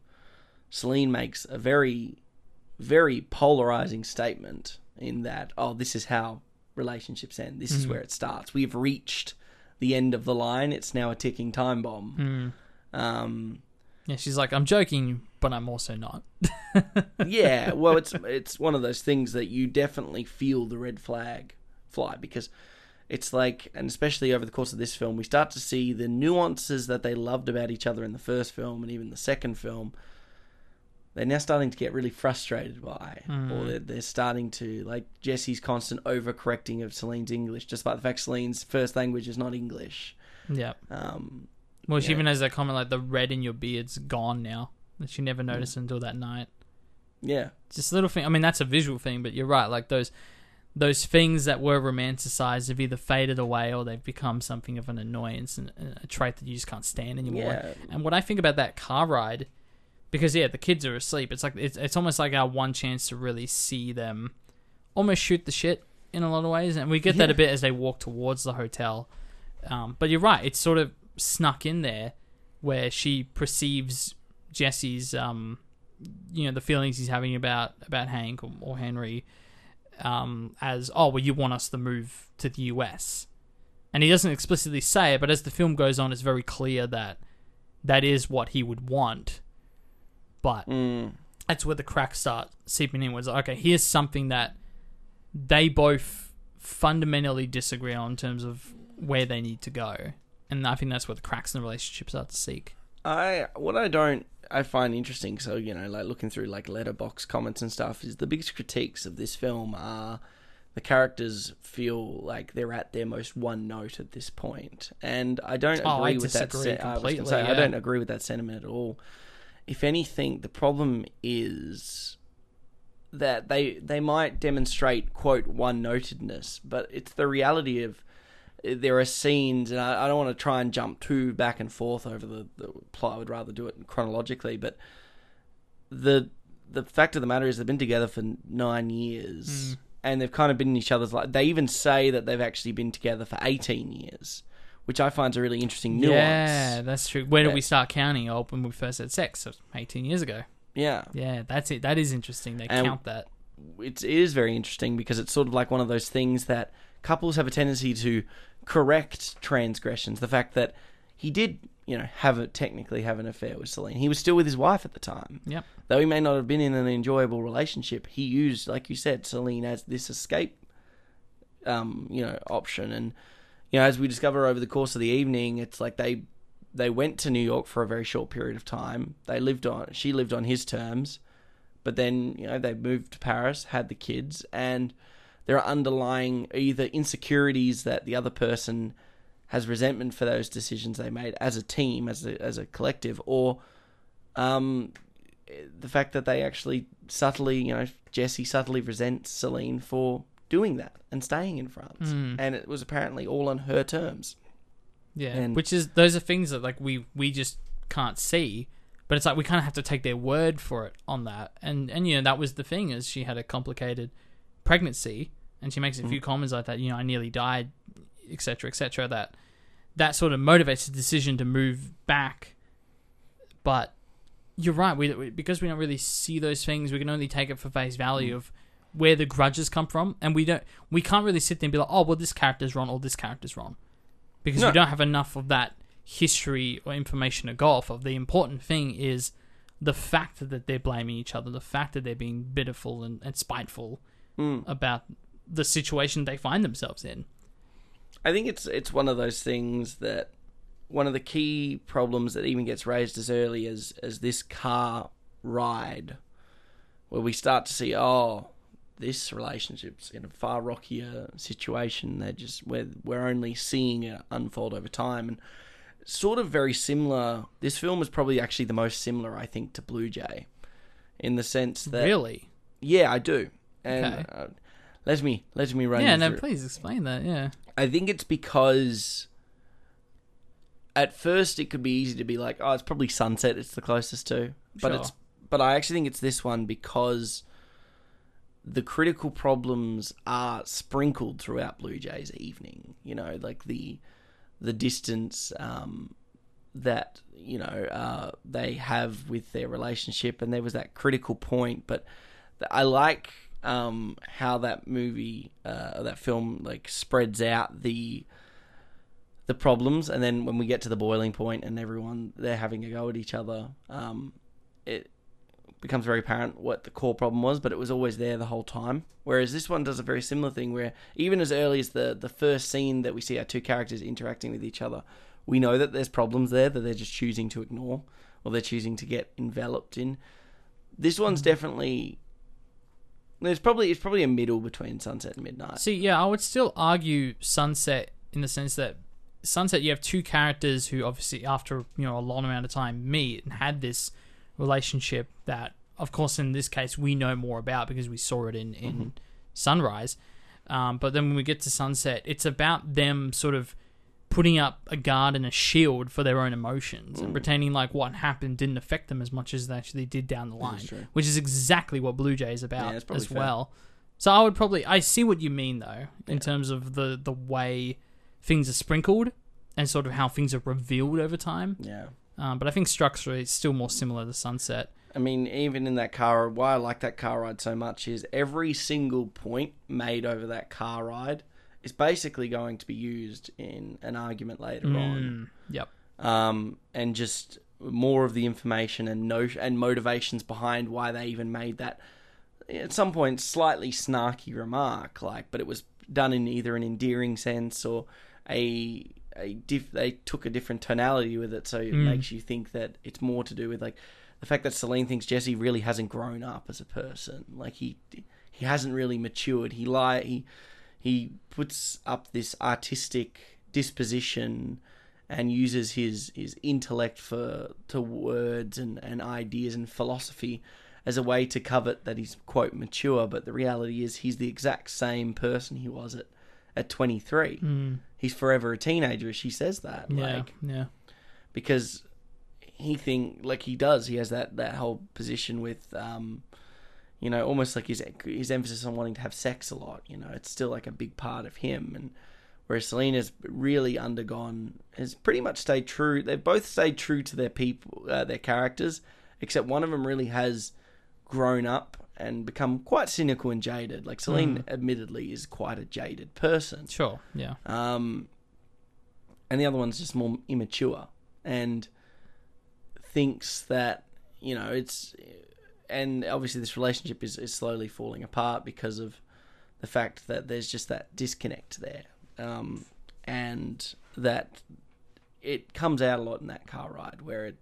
Celine makes a very very polarizing statement in that oh this is how relationships end. This is hmm. where it starts. We've reached the end of the line. It's now a ticking time bomb hmm. Um yeah she's like i'm joking but i'm also not. Yeah well it's it's one of those things that you definitely feel the red flag fly because it's like and especially over the course of this film we start to see the nuances that they loved about each other in the first film and even the second film. They're now starting to get really frustrated by or they're, they're starting to like jesse's constant overcorrecting of celine's english despite the fact celine's first language is not english. Yeah um well she Yeah. even has that comment like the red in your beard's gone now that she never noticed until that night yeah just a little thing. I mean, that's a visual thing, but you're right. Like those those things that were romanticized have either faded away or they've become something of an annoyance and a trait that you just can't stand anymore. Yeah. And what I think about that car ride, because yeah, the kids are asleep. It's like it's it's almost like our one chance to really see them almost shoot the shit in a lot of ways, and we get that a bit as they walk towards the hotel. Um, but you're right; it's sort of snuck in there where she perceives Jesse's um, you know the feelings he's having about about Hank or, or Henry um, as oh well you want us to move to the US and he doesn't explicitly say it but as the film goes on it's very clear that that is what he would want. But Mm. that's where the cracks start seeping in was like, okay here's something that they both fundamentally disagree on in terms of where they need to go and I think that's where the cracks in the relationship start to seek I what I don't I find interesting. So you know, like looking through like Letterboxd comments and stuff, is the biggest critiques of this film are the characters feel like they're at their most one note at this point, and I don't Oh, I agree with that. Se- I, was gonna completely, say, I don't agree with that sentiment at all. If anything, the problem is that they they might demonstrate quote one notedness, but it's the reality of there are scenes, and I, I don't want to try and jump too back and forth over the, the plot. I would rather do it chronologically, but the the fact of the matter is they've been together for nine years, mm. and they've kind of been in each other's life. They even say that they've actually been together for eighteen years, which I find is a really interesting nuance. Yeah, that's true. Where did Yeah. we start counting? Oh, when we first had sex, so 18 years ago. Yeah, Yeah, that's it. That is interesting. They And- count that. it is very interesting because it's sort of like one of those things that couples have a tendency to correct transgressions. The fact that he did, you know, have a, technically have an affair with Celine. He was still with his wife at the time. Yep. Though he may not have been in an enjoyable relationship, he used, like you said, Celine as this escape, um, you know, option. And you know, as we discover over the course of the evening, it's like they they went to New York for a very short period of time. They lived on she lived on his terms, but then you know they moved to Paris, had the kids, and there are underlying either insecurities that the other person has resentment for those decisions they made as a team, as a as a collective, or um, the fact that they actually subtly, you know, Jesse subtly resents Celine for doing that and staying in France, and it was apparently all on her terms. Yeah, And- which is those are things that like we we just can't see, but it's like we kind of have to take their word for it on that. And and you know that was the thing is she had a complicated pregnancy, and she makes a mm-hmm. few comments like that. You know, I nearly died, etc. etc. That that sort of motivates the decision to move back. But you're right. We, we because we don't really see those things, we can only take it for face value mm. of where the grudges come from, and we don't we can't really sit there and be like, oh well, this character's wrong or this character's wrong because No. we don't have enough of that history or information to go off of. The important thing is the fact that they're blaming each other, the fact that they're being bitternful and, and spiteful Mm. about the situation they find themselves in. I think it's it's one of those things that one of the key problems that even gets raised as early as as this car ride, where we start to see oh this relationship's in a far rockier situation. They're just we're we're only seeing it unfold over time and sort of very similar. This film is probably actually the most similar I think to Blue Jay, in the sense that really? yeah I do and. Okay. Uh, let me let me run Yeah, no, through. please explain that. Yeah. I think it's because at first it could be easy to be like, oh, it's probably Sunset. It's the closest to, but Sure. it's but I actually think it's this one because the critical problems are sprinkled throughout Blue Jays evening. You know, like the the distance um, that you know uh, they have with their relationship, and there was that critical point. But th- I like um, how that movie, uh, that film, like spreads out the the problems, and then when we get to the boiling point, and everyone they're having a go at each other, um, it becomes very apparent what the core problem was, but it was always there the whole time. Whereas this one does a very similar thing, where even as early as the the first scene that we see our two characters interacting with each other, we know that there's problems there that they're just choosing to ignore, or they're choosing to get enveloped in. This one's definitely there's probably it's probably a middle between Sunset and Midnight. See, yeah, I would still argue Sunset in the sense that Sunset, you have two characters who obviously, after you know a long amount of time, meet and had this relationship that, of course, in this case, we know more about because we saw it in in Sunrise. Um, but then when we get to Sunset, it's about them sort of putting up a guard and a shield for their own emotions and pretending like what happened didn't affect them as much as they actually did down the line, true. which is exactly what Blue Jay is about Yeah, that's probably as fair. well. So I would probably I see what you mean though in terms of the the way things are sprinkled and sort of how things are revealed over time. Yeah. Um, but I think structurally it's still more similar to Sunset. I mean, even in that car, why I like that car ride so much is every single point made over that car ride is basically going to be used in an argument later on. Yep. Um, and just more of the information and no and motivations behind why they even made that at some point slightly snarky remark, like, but it was done in either an endearing sense or a a diff, they took a different tonality with it, so it makes you think that it's more to do with like the fact that Celine thinks Jesse really hasn't grown up as a person, like he he hasn't really matured. He lie he he puts up this artistic disposition and uses his his intellect for to words and, and ideas and philosophy as a way to covet that he's quote mature but the reality is he's the exact same person he was at at 23. He's forever a teenager. She says that. Yeah, Like, yeah, because he think like he does. He has that that whole position with, um, you know, almost like his his emphasis on wanting to have sex a lot. You know, it's still like a big part of him. And whereas Celine's really undergone, has pretty much stayed true. They've both stayed true to their people, uh, their characters, except one of them really has grown up and become quite cynical and jaded. Like Celine, admittedly, is quite a jaded person sure, yeah, um, and the other one's just more immature and thinks that you know it's and obviously this relationship is, is slowly falling apart because of the fact that there's just that disconnect there. Um, and that it comes out a lot in that car ride where it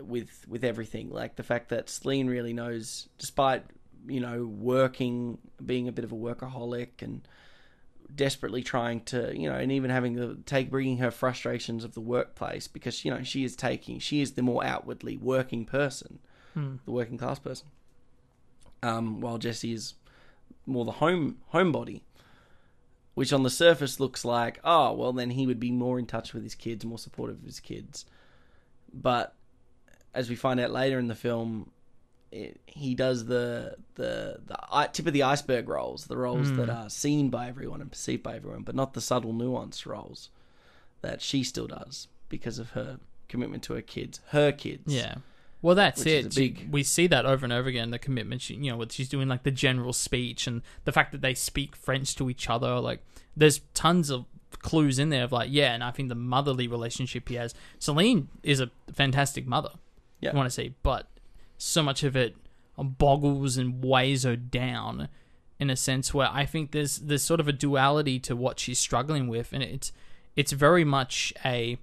with with everything. Like the fact that Celine really knows despite you know working being a bit of a workaholic and desperately trying to you know and even having to take bringing her frustrations of the workplace because you know she is taking she is the more outwardly working person the working class person um while Jesse is more the home homebody which on the surface looks like oh well then he would be more in touch with his kids more supportive of his kids but as we find out later in the film it, he does the the the tip of the iceberg roles, the roles that are seen by everyone and perceived by everyone, but not the subtle nuanced roles that she still does because of her commitment to her kids, her kids. yeah. Well, that's it. big- We see that over and over again. The commitment, she, you know, what she's doing, like the general speech, and the fact that they speak French to each other. Like, there's tons of clues in there of like, yeah. And I think the motherly relationship he has. Celine is a fantastic mother. Yeah. You want to say, but so much of it boggles and weighs her down in a sense where I think there's there's sort of a duality to what she's struggling with, and it's it's very much a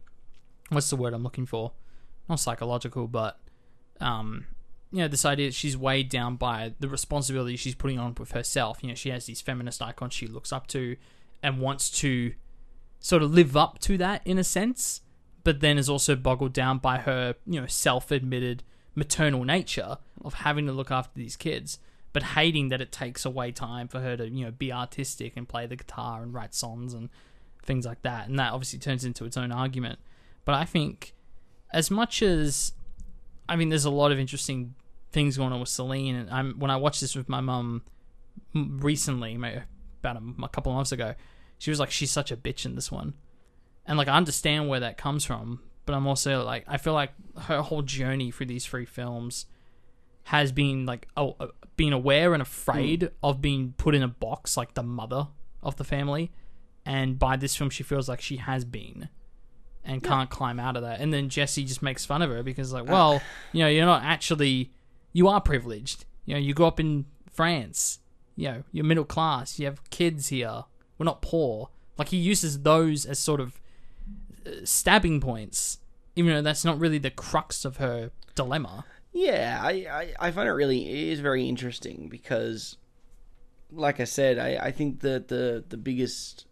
what's the word I'm looking for? Not psychological, but um, you know, this idea that she's weighed down by the responsibility she's putting on with herself. You know, she has these feminist icons she looks up to and wants to sort of live up to that in a sense, but then is also boggled down by her, you know, self admitted maternal nature of having to look after these kids, but hating that it takes away time for her to, you know, be artistic and play the guitar and write songs and things like that. And that obviously turns into its own argument. But I think as much as I mean, there's a lot of interesting things going on with Celine, and I'm when I watched this with my mum recently, maybe about a, a couple of months ago, she was like, "She's such a bitch in this one," and like I understand where that comes from, but I'm also like, I feel like her whole journey through these three films has been like, oh, uh, being aware and afraid of being put in a box like the mother of the family, and by this film, she feels like she has been and can't climb out of that. And then Jesse just makes fun of her because, like, well, you know, you're not actually, you are privileged. You know, you grew up in France. You know, you're middle class. You have kids here. We're not poor. Like he uses those as sort of uh, stabbing points, even though that's not really the crux of her dilemma. Yeah, I, I, I find it really it is very interesting because, like I said, I, I think that the the biggest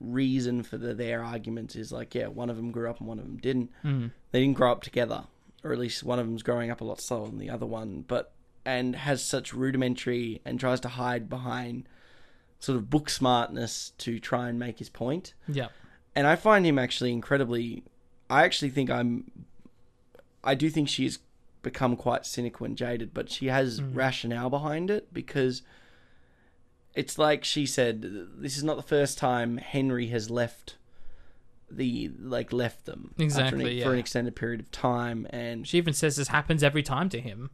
reason for the, their arguments is like, yeah, one of them grew up and one of them didn't. Mm. They didn't grow up together, or at least one of them's growing up a lot slower than the other one, but and has such rudimentary and tries to hide behind sort of book smartness to try and make his point Yeah. and I find him actually incredibly. I actually think I'm. I do think she's become quite cynical and jaded, but she has rationale behind it because it's like she said. This is not the first time Henry has left the like left them after an- Exactly, for an extended period of time, and She even says this happens every time to him,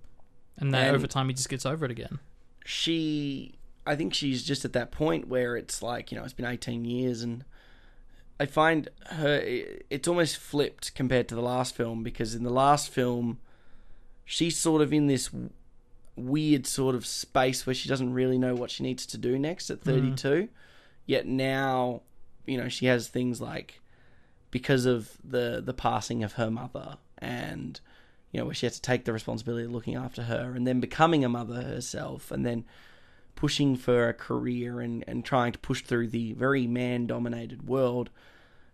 and that And- over time he just gets over it again. she I think she's just at that point where it's like, you know, it's been 18 years and I find her it's almost flipped compared to the last film because in the last film she's sort of in this weird sort of space where she doesn't really know what she needs to do next at mm. 32 yet now you know she has things like because of the the passing of her mother and you know where she has to take the responsibility of looking after her and then becoming a mother herself and then pushing for a career and, and trying to push through the very man dominated world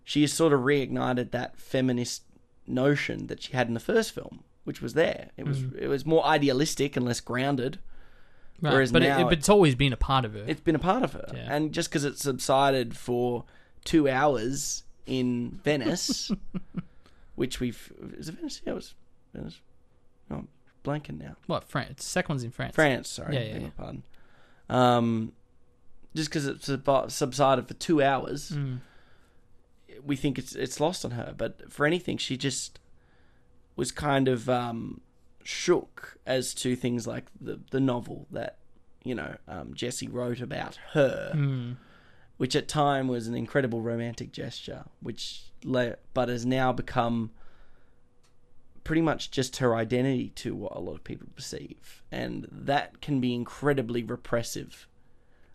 she has sort of reignited that feminist notion that she had in the first film which was there it was it was more idealistic and less grounded Right, Whereas but, now it, it's always been a part of her. it's been a part of her. Yeah. And just because it subsided for two hours in Venice, which we've is it Venice? Yeah, it was Venice. No, I'm blanking now. what France? Second one's in France. France, sorry, Yeah, yeah, yeah. pardon. Um, just because it sub- subsided for two hours, Mm. we think it's it's lost on her. But for anything, she just was kind of um, shook as to things like the the novel that you know um, Jesse wrote about her, Mm. which at time was an incredible romantic gesture, which le- but has now become pretty much just her identity to what a lot of people perceive, and that can be incredibly repressive.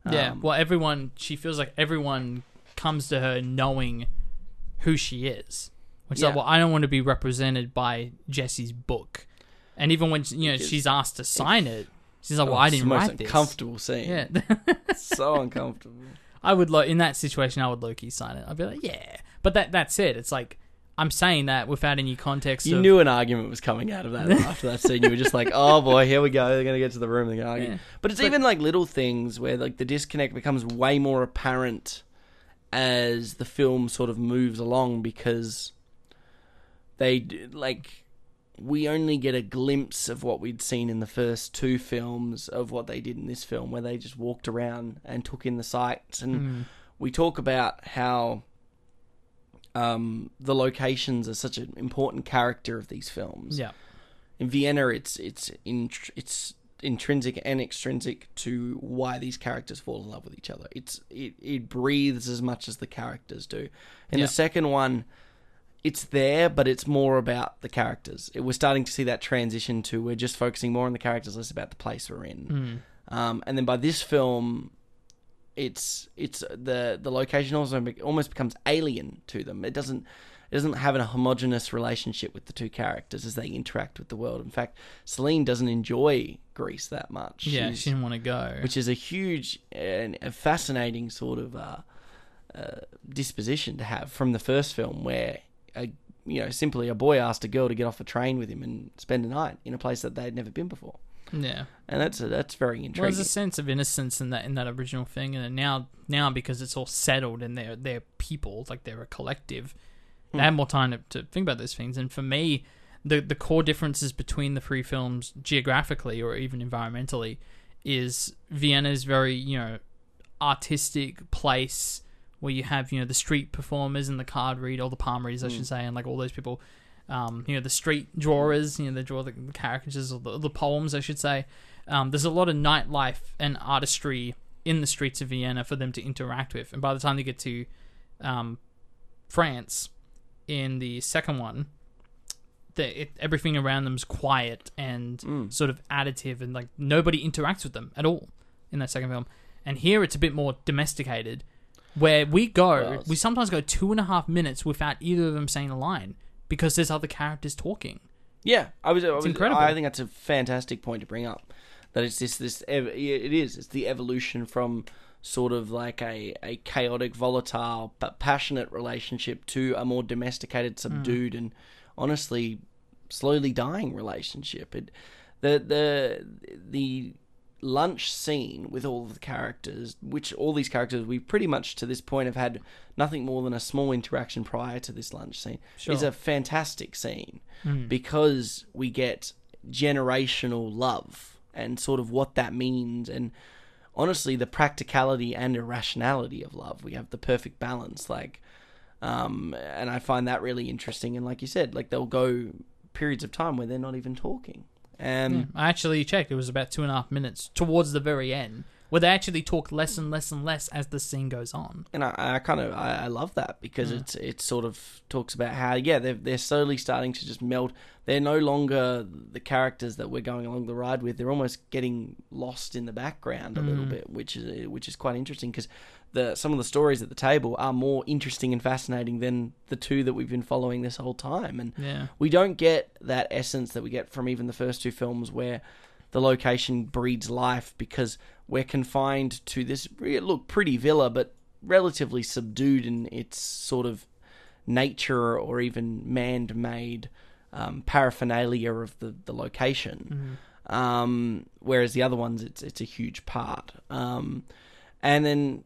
Yeah. Um, well, everyone. She feels like everyone comes to her knowing who she is. Which is like, well, I don't want to be represented by Jesse's book. And even when you know Because she's asked to sign it, she's like, oh, "Well, I didn't write this." uncomfortable scene. Yeah. so uncomfortable. I would lo- in that situation. I would low key sign it. I'd be like, "Yeah," but that that's it. It's like I'm saying that without any context. You of, knew an argument was coming out of that after that scene. You were just like, "Oh boy, here we go. They're gonna get to the room. They're gonna argue." Yeah. But it's even like little things where like the disconnect becomes way more apparent as the film sort of moves along because they like we only get a glimpse of what we'd seen in the first two films of what they did in this film where they just walked around and took in the sights and Mm. we talk about how um, the locations are such an important character of these films. Yeah. In Vienna, it's it's in, it's intrinsic and extrinsic to why these characters fall in love with each other. It's it, it breathes as much as the characters do. In Yeah. the second one, it's there, but it's more about the characters. It, we're starting to see that transition to we're just focusing more on the characters, less about the place we're in. Mm. Um, and then by this film, it's it's the the location also be- almost becomes alien to them. It doesn't it doesn't have a homogenous relationship with the two characters as they interact with the world. In fact, Celine doesn't enjoy Greece that much. Yeah, She's- she didn't want to go. which is a huge and a fascinating sort of uh, uh, disposition to have from the first film, where a you know simply a boy asked a girl to get off a train with him and spend a night in a place that they had never been before, yeah. and that's that's very Well, intriguing. there's a sense of innocence in that in that original thing, and now now because it's all settled and they're they're people, like they're a collective, Hmm. they have more time to, to think about those things. And for me, the the core differences between the three films, geographically or even environmentally, is Vienna's very you know artistic place where you have you know the street performers and the card read or the palm readers, I Hmm. should say, and like all those people. Um, you know the street drawers, you know they draw the, the caricatures or the, the poems, I should say. Um, there's a lot of nightlife and artistry in the streets of Vienna for them to interact with. And by the time they get to um, France, in the second one, the, it, everything around them is quiet and Mm. sort of additive, and like nobody interacts with them at all in that second film. And here it's a bit more domesticated, where we go, we sometimes go two and a half minutes without either of them saying a line because there's other characters talking. Yeah, I was. I was incredible. I think that's a fantastic point to bring up. That it's this this ev- it is. It's the evolution from sort of like a, a chaotic, volatile but passionate relationship to a more domesticated, mm. subdued, and honestly slowly dying relationship. It the the the lunch scene with all of the characters, which all these characters we pretty much to this point have had nothing more than a small interaction prior to this lunch scene, is a fantastic scene Mm. because we get generational love and sort of what that means and honestly the practicality and irrationality of love. We have the perfect balance like um and i find that really interesting. And like you said like they'll go periods of time where they're not even talking and Yeah. I actually checked; it was about two and a half minutes towards the very end, where they actually talk less and less and less as the scene goes on. and I, I kind of I, I love that because mm. it's it sort of talks about how yeah they're they're slowly starting to just meld. They're no longer the characters that we're going along the ride with. They're almost getting lost in the background a little mm. bit, which is which is quite interesting because the some of the stories at the table are more interesting and fascinating than the two that we've been following this whole time. And Yeah. we don't get that essence that we get from even the first two films where the location breeds life because we're confined to this look pretty villa but relatively subdued in its sort of nature or even man-made um, paraphernalia of the, the location Um, whereas the other ones, it's it's a huge part. Um, and then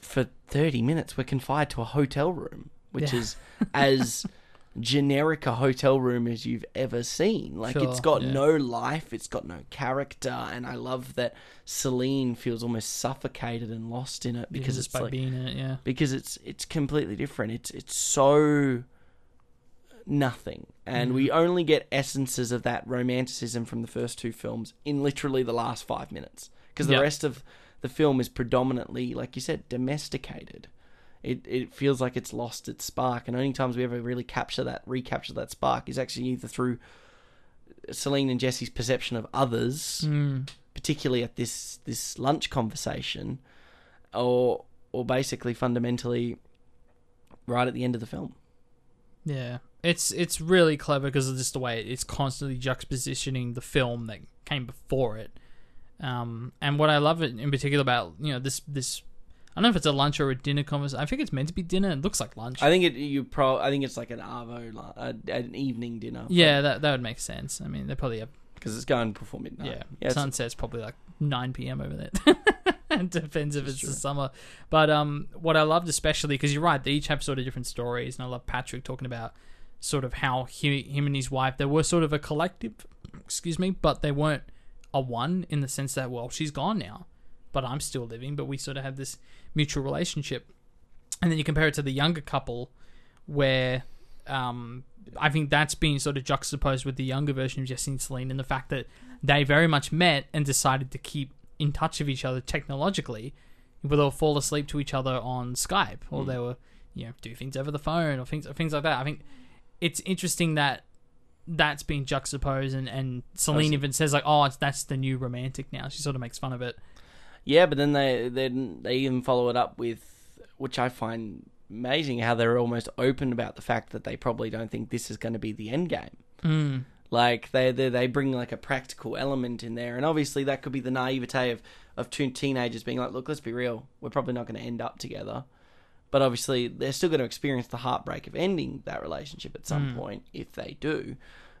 for thirty minutes, we're confined to a hotel room, which Yeah. is as generic a hotel room as you've ever seen. Like Sure, it's got yeah. no life, it's got no character, and I love that Celine feels almost suffocated and lost in it because because it's by like being in it. Yeah. because it's it's completely different. It's it's so nothing, and we mm-hmm. only get essences of that romanticism from the first two films in literally the last five minutes, because the Yep. rest of the film is predominantly, like you said, domesticated. It it feels like it's lost its spark, and only times we ever really capture that, recapture that spark, is actually either through Celine and Jesse's perception of others, Mm. particularly at this this lunch conversation, or or basically fundamentally right at the end of the film. Yeah, it's it's really clever because of just the way it's constantly juxtapositioning the film that came before it. Um, and what I love it in particular about you know this this I don't know if it's a lunch or a dinner conversation. I think it's meant to be dinner. It looks like lunch. I think it you pro I think it's like an arvo uh, an evening dinner. yeah, that that would make sense. I mean, they probably have because it's going before midnight. yeah. it's- Sunset's probably like nine p.m. over there. it depends if it's the summer. But um, what I loved especially because you're right, they each have sort of different stories, and I love Patrick talking about sort of how he, him and his wife they were sort of a collective, excuse me, but they weren't a one in the sense that well she's gone now, but I'm still living, but we sort of have this mutual relationship, and then you compare it to the younger couple where um, I think that's been sort of juxtaposed with the younger version of Jesse and Celine and the fact that they very much met and decided to keep in touch with each other technologically, where they'll fall asleep to each other on Skype or they were, you know, do things over the phone or things things like that. I think it's interesting that that's been juxtaposed and, and Celine even says like, oh, it's, that's the new romantic now. She sort of makes fun of it. Yeah, but then they then they even follow it up with, which I find amazing, how they're almost open about the fact that they probably don't think this is going to be the end game. Mm. Like they, they they bring like a practical element in there, and obviously that could be the naivete of of two teenagers being like, look, let's be real, we're probably not going to end up together. But obviously, they're still going to experience the heartbreak of ending that relationship at some point if they do.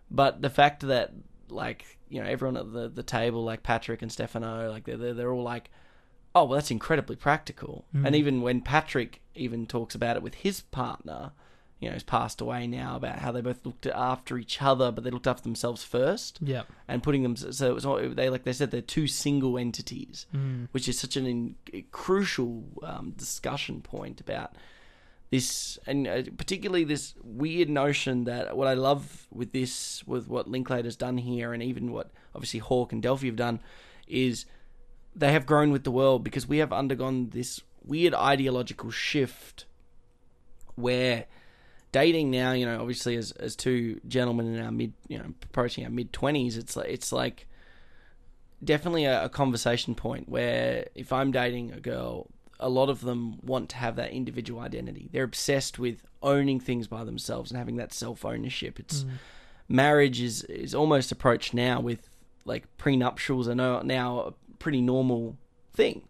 But the fact that, like, you know, everyone at the, the table, like Patrick and Stefano, like, they're, they're, they're all like, oh, well, that's incredibly practical. And even when Patrick even talks about it with his partner, you know, who's passed away now, about how they both looked after each other, but they looked after themselves first Yeah. and putting them so it was all, they like they said they're two single entities, which is such an in, crucial um, discussion point about this, and uh, particularly this weird notion that what I love with this, with what Linklater's done here, and even what obviously Hawke and Delpy have done, is they have grown with the world because we have undergone this weird ideological shift where dating now, you know, obviously as as two gentlemen in our mid, you know, approaching our mid twenties, it's like it's like definitely a, a conversation point where if I'm dating a girl, a lot of them want to have that individual identity. They're obsessed with owning things by themselves and having that self ownership. It's mm. marriage is is almost approached now with like prenuptials are no- now a pretty normal thing.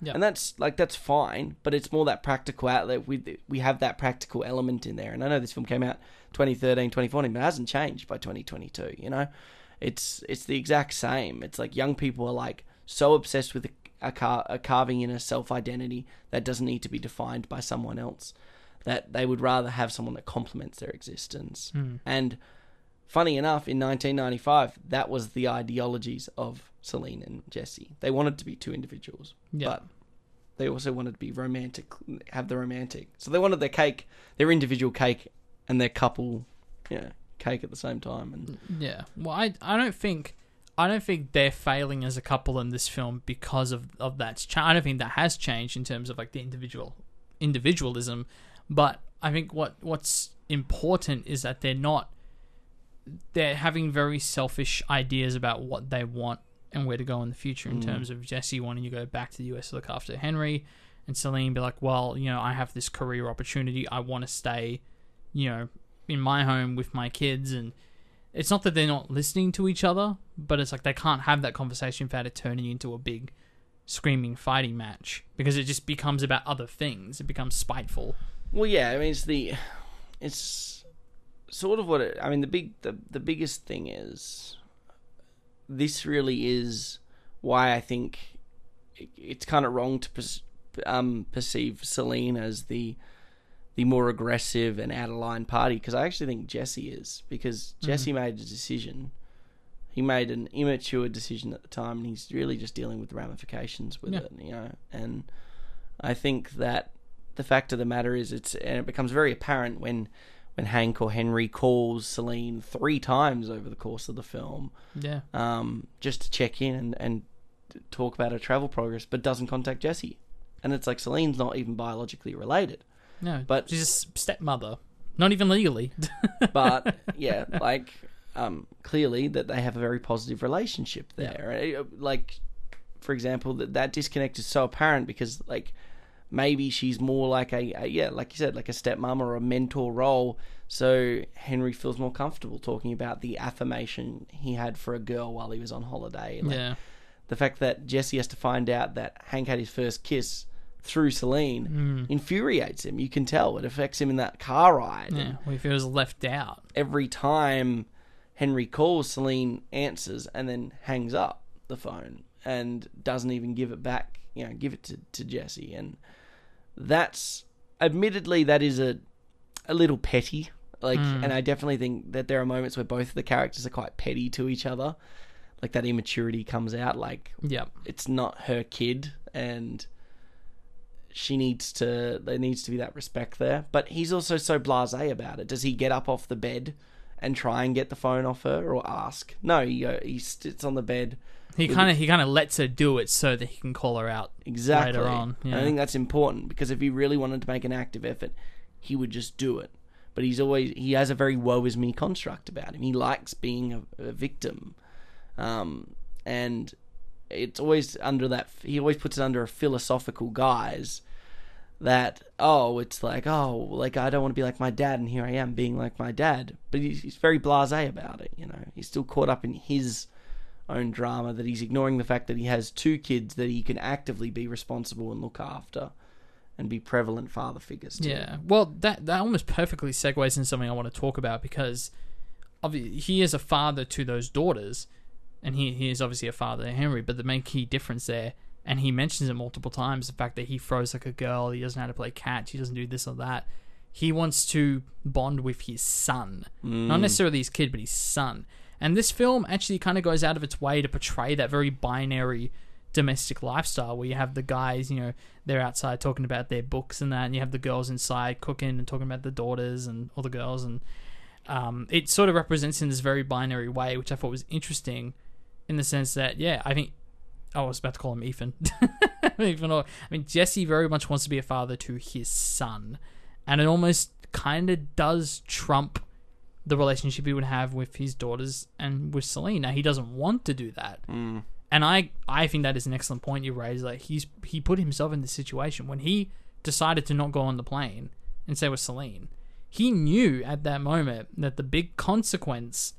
Yeah. And that's like that's fine, but it's more that practical outlet. We we have that practical element in there. And I know this film came out 2013, 2014, but it hasn't changed by 2022. You know, it's it's the exact same. It's like young people are like so obsessed with a, a, car, a carving in a self identity that doesn't need to be defined by someone else. That they would rather have someone that complements their existence. Hmm. And funny enough, in 1995, that was the ideologies of Celine and Jesse. They wanted to be two individuals, Yeah. but they also wanted to be romantic, have the romantic. So they wanted their cake, their individual cake, and their couple, know, cake at the same time. And Yeah. Well, I I don't think I don't think they're failing as a couple in this film because of of that. I don't think that has changed in terms of like the individual individualism, but I think what what's important is that they're not they're having very selfish ideas about what they want and where to go in the future in mm. terms of Jesse wanting to go back to the US to look after Henry and Celine be like, well, you know, I have this career opportunity. I want to stay, you know, in my home with my kids and it's not that they're not listening to each other, but it's like they can't have that conversation without it turning into a big screaming fighting match because it just becomes about other things. It becomes spiteful. well, yeah, I mean, it's the, it's sort of what it. I mean, the big, the the biggest thing is this really is why I think it- it's kind of wrong to pers- um, perceive Celine as the the more aggressive and out of line party because I actually think Jesse is because Jesse made a decision. He made an immature decision at the time, and he's really just dealing with the ramifications with Yeah. it. You know, and I think that the fact of the matter is, it's and it becomes very apparent when when Hank or Henry calls Celine three times over the course of the film, Yeah. um, just to check in and, and talk about her travel progress, but doesn't contact Jesse. And it's like Celine's not even biologically related. No, But- she's a stepmother. Not even legally. But yeah, like um, clearly that they have a very positive relationship there. Uh, Like, for example, that that disconnect is so apparent because like maybe she's more like a, a yeah, like you said, like a stepmom or a mentor role. So Henry feels more comfortable talking about the affirmation he had for a girl while he was on holiday. Like, yeah. the fact that Jesse has to find out that Hank had his first kiss through Celine Hmm. infuriates him. You can tell it affects him in that car ride. Yeah. Well, he feels left out. every time Henry calls, Celine answers and then hangs up the phone and doesn't even give it back. You know, give it to, to Jesse, and that's admittedly that is a a little petty. Like, and I definitely think that there are moments where both of the characters are quite petty to each other. Like that immaturity comes out. Like Yeah. it's not her kid and she needs to there needs to be that respect there. But he's also so blasé about it. Does he get up off the bed and try and get the phone off her or ask? No he, he sits on the bed He kind of he kind of lets her do it so that he can call her out exactly. later on. Yeah. i think that's important because if he really wanted to make an active effort he would just do it. But he's always he has a very woe is me construct about him. He likes being a, a victim. Um, and it's always under that he always puts it under a philosophical guise that oh it's like oh like i don't want to be like my dad and here i am being like my dad but he's, he's very blasé about it you know he's still caught up in his own drama that he's ignoring the fact that he has two kids that he can actively be responsible and look after and be prevalent father figures to. Yeah. Well, that that almost perfectly segues into something I want to talk about because he is a father to those daughters, and he he is obviously a father to Henry. But the main key difference there, and he mentions it multiple times, the fact that he throws like a girl, he doesn't know how to play catch, he doesn't do this or that. He wants to bond with his son, not necessarily his kid, but his son. And this film actually kind of goes out of its way to portray that very binary domestic lifestyle where you have the guys, you know, they're outside talking about their books and that, and you have the girls inside cooking and talking about the daughters and all the girls, and um, it sort of represents in this very binary way, which I thought was interesting, in the sense that yeah, I think I was about to call him Ethan. Ethan, or, I mean Jesse very much wants to be a father to his son, and it almost kind of does trump the relationship he would have with his daughters and with Celine. He doesn't want to do that. Mm. And I, I think that is an excellent point you raised. Like he's he put himself in this situation when he decided to not go on the plane and stay with Celine. He knew at that moment that the big consequence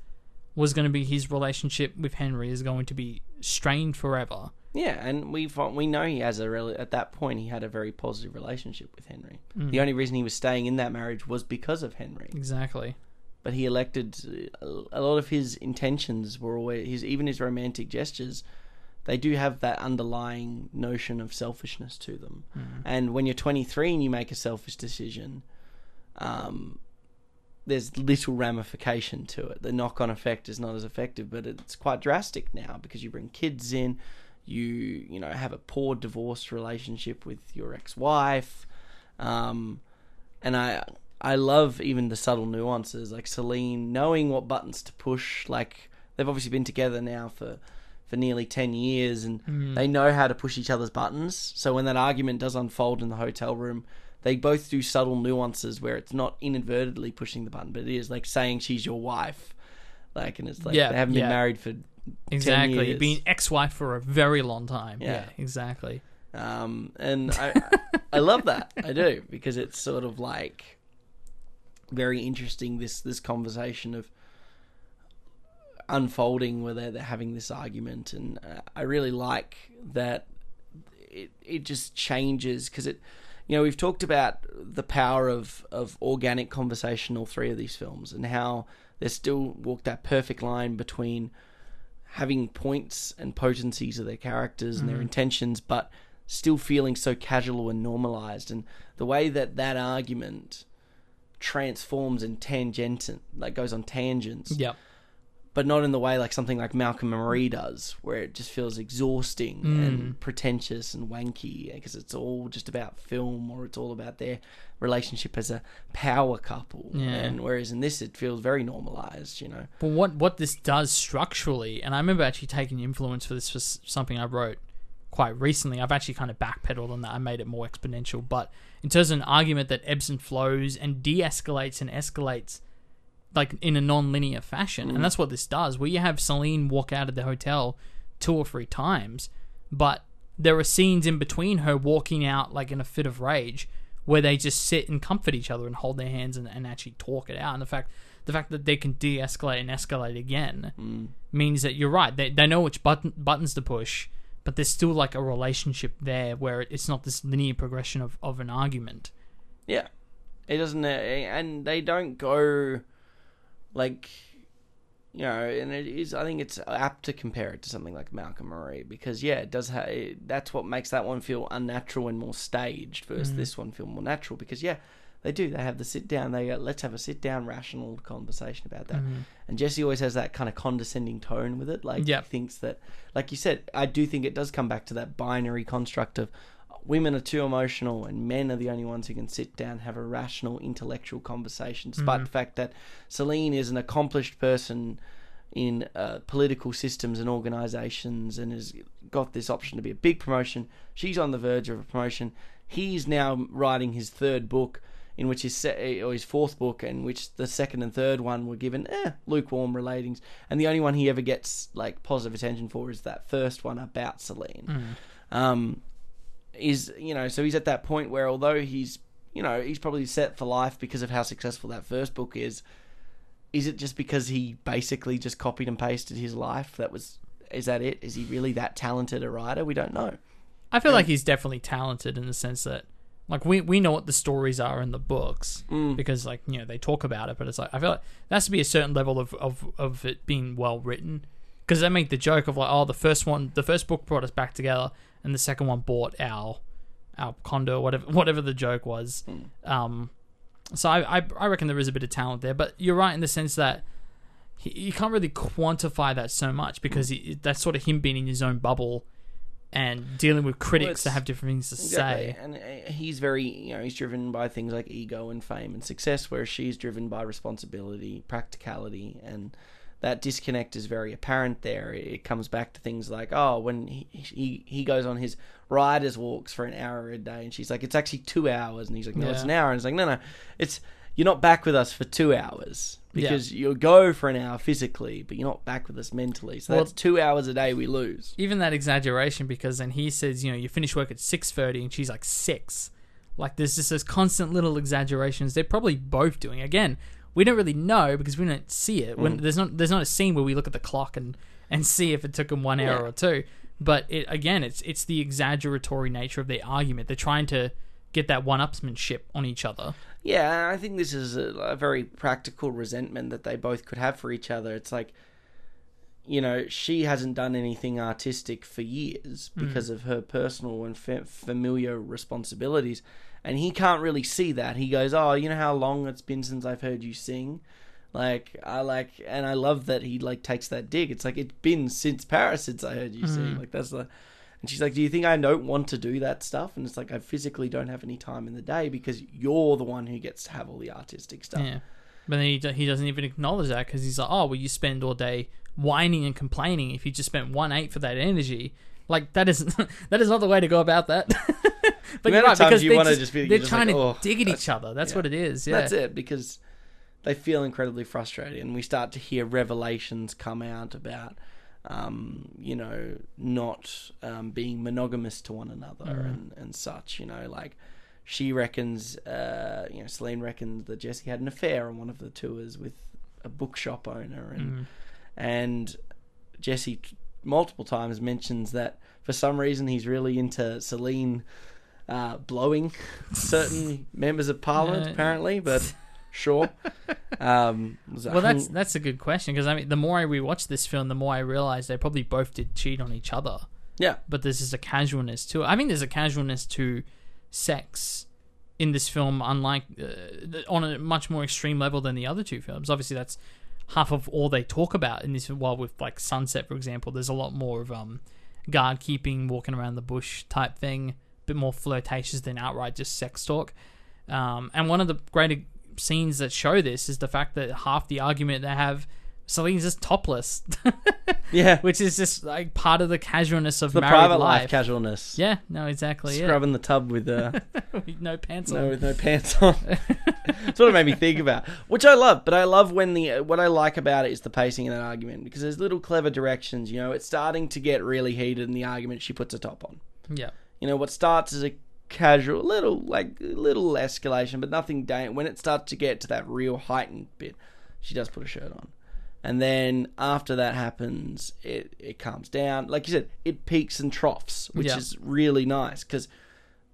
was going to be his relationship with Henry is going to be strained forever. Yeah, and we we know he has a really at that point he had a very positive relationship with Henry. The mm. only reason he was staying in that marriage was because of Henry. Exactly. But he elected a a lot of his intentions were always his even his romantic gestures. They do have that underlying notion of selfishness to them. Mm. And when you're 23 and you make a selfish decision, um, there's little ramification to it. The knock-on effect is not as effective, but it's quite drastic now because you bring kids in, you you know have a poor divorce relationship with your ex-wife, um, and I I love even the subtle nuances like Celine knowing what buttons to push. Like they've obviously been together now for for nearly ten years, and they know how to push each other's buttons. So when that argument does unfold in the hotel room, they both do subtle nuances where it's not inadvertently pushing the button, but it is like saying she's your wife. Like, and it's like Yeah, they haven't yeah. been married for 10 Exactly. years. Being ex-wife for a very long time. Yeah. yeah exactly. Um, and I, I love that. I do because it's sort of like very interesting. This this conversation of unfolding where they're, they're having this argument, and uh, I really like that. It it just changes because it, you know, we've talked about the power of of organic conversation. All three of these films, and how they still walk that perfect line between having points and potencies of their characters and Mm. their intentions, but still feeling so casual and normalized. And the way that that argument transforms and tangent, like goes on tangents, Yep. But not in the way like something like Malcolm and Marie does, where it just feels exhausting Mm. and pretentious and wanky because it's all just about film or it's all about their relationship as a power couple. Yeah. And whereas in this, it feels very normalized, you know. But what what this does structurally, and I remember actually taking influence for this for something I wrote quite recently. I've actually kind of backpedaled on that. I made it more exponential. But in terms of an argument that ebbs and flows and de-escalates and escalates, like in a non-linear fashion, and that's what this does. Where you have Celine walk out of the hotel two or three times, but there are scenes in between her walking out like in a fit of rage where they just sit and comfort each other and hold their hands and, and actually talk it out. And the fact the fact that they can de-escalate and escalate again means that you're right. They they know which button buttons to push, but there's still like a relationship there where it's not this linear progression of, of an argument. Yeah, it doesn't, uh, and they don't go like you know, and it is. I think it's apt to compare it to something like Malcolm Marie because yeah, it does. Ha- it, that's what makes that one feel unnatural and more staged versus mm. this one feel more natural because yeah. They do. They have the sit down. They go, let's have a sit down, rational conversation about that. Mm-hmm. And Jesse always has that kind of condescending tone with it. Like Yep. he thinks that, like you said, I do think it does come back to that binary construct of women are too emotional and men are the only ones who can sit down and have a rational intellectual conversation despite the fact that Celine is an accomplished person in uh, political systems and organizations and has got this option to be a big promotion. She's on the verge of a promotion. He's now writing his third book in which his se- or his fourth book in which the second and third one were given eh, lukewarm relatings and the only one he ever gets like positive attention for is that first one about Celine. Um, is you know so he's at that point where although he's you know he's probably set for life because of how successful that first book is is it just because he basically just copied and pasted his life that was is that it? Is he really that talented a writer? We don't know. I feel like he's definitely talented in the sense that like we we know what the stories are in the books mm. because like you know they talk about it, but it's like I feel like there has to be a certain level of of, of it being well written. Because they make the joke of like oh the first one the first book brought us back together and the second one bought our our condo whatever whatever the joke was. Um, so I, I I reckon there is a bit of talent there, but you're right in the sense that. he- You can't really quantify that so much because he, that's sort of him being in his own bubble and dealing with critics that have different things to Exactly. say. And uh, he's very, you know, he's driven by things like ego and fame and success, whereas she's driven by responsibility, practicality, and that disconnect is very apparent there. It comes back to things like, oh, when he he, he goes on his riders walks for an hour a day, and she's like, it's actually two hours, and he's like, no, it's an hour, and it's like, no, no, it's you're not back with us for two hours because you'll go for an hour physically, but you're not back with us mentally. So Well- that's two hours a day we lose. Even that exaggeration because then he says, you know, you finish work at six thirty and she's like six. Like there's just those constant little exaggerations. They're probably both doing. Again, we don't really know because we don't see it. When mm. there's not there's not a scene where we look at the clock and and see if it took them one hour Yeah. or two. But it again, it's it's the exaggeratory nature of the argument. They're trying to get that one-upsmanship on each other. Yeah, I think this is a, a very practical resentment that they both could have for each other. It's like, you know, she hasn't done anything artistic for years because mm. of her personal and fa- familiar responsibilities, and he can't really see that. He goes, "Oh, you know how long it's been since I've heard you sing." Like I like, and I love that he like takes that dig. It's like it's been since Paris since I heard you sing. Mm-hmm. Like that's the, and she's like, "Do you think I don't want to do that stuff?" And it's like I physically don't have any time in the day because you're the one who gets to have all the artistic stuff. Yeah. But then he, he doesn't even acknowledge that because he's like, oh, well, you spend all day whining and complaining. If you just spent one eight for that energy, like that is that is not the way to go about that. but you're right because you they wanna just, just be- they're trying like, to "Oh, dig at each other. That's yeah. what it is. Yeah. That's it because they feel incredibly frustrated, and we start to hear revelations come out about, um, you know, not um, being monogamous to one another and, and such. You know, like she reckons, uh, you know, Celine reckons that Jesse had an affair on one of the tours with a bookshop owner, and and Jesse t- multiple times mentions that for some reason he's really into Celine uh, blowing certain members of parliament, Yeah. apparently. But Sure. Um, Well, that's that's a good question because I mean, the more I rewatch this film, the more I realize they probably both did cheat on each other. yeah. But there's just a casualness to it. I mean, there's a casualness to sex in this film, unlike uh, on a much more extreme level than the other two films. Obviously, that's half of all they talk about in this. While with like Sunset, for example, there's a lot more of um guard keeping, walking around the bush type thing, bit more flirtatious than outright just sex talk. Um, and one of the greater scenes that show this is the fact that half the argument they have, Celine's just topless, Yeah. which is just like part of the casualness of the married private life. life casualness. Yeah, no, exactly. Yeah, Scrubbing the tub with uh, With no pants no on. with no pants on. That's what it made me think about, which I love. But I love when the what I like about it is the pacing of that argument because there's little clever directions. You know, it's starting to get really heated in the argument. She puts a top on. Yeah, You know, what starts as a casual, little like little escalation, but nothing. Da- when it starts to get to that real heightened bit, she does put a shirt on, and then after that happens, it it calms down. Like you said, it peaks and troughs, which Yeah. is really nice because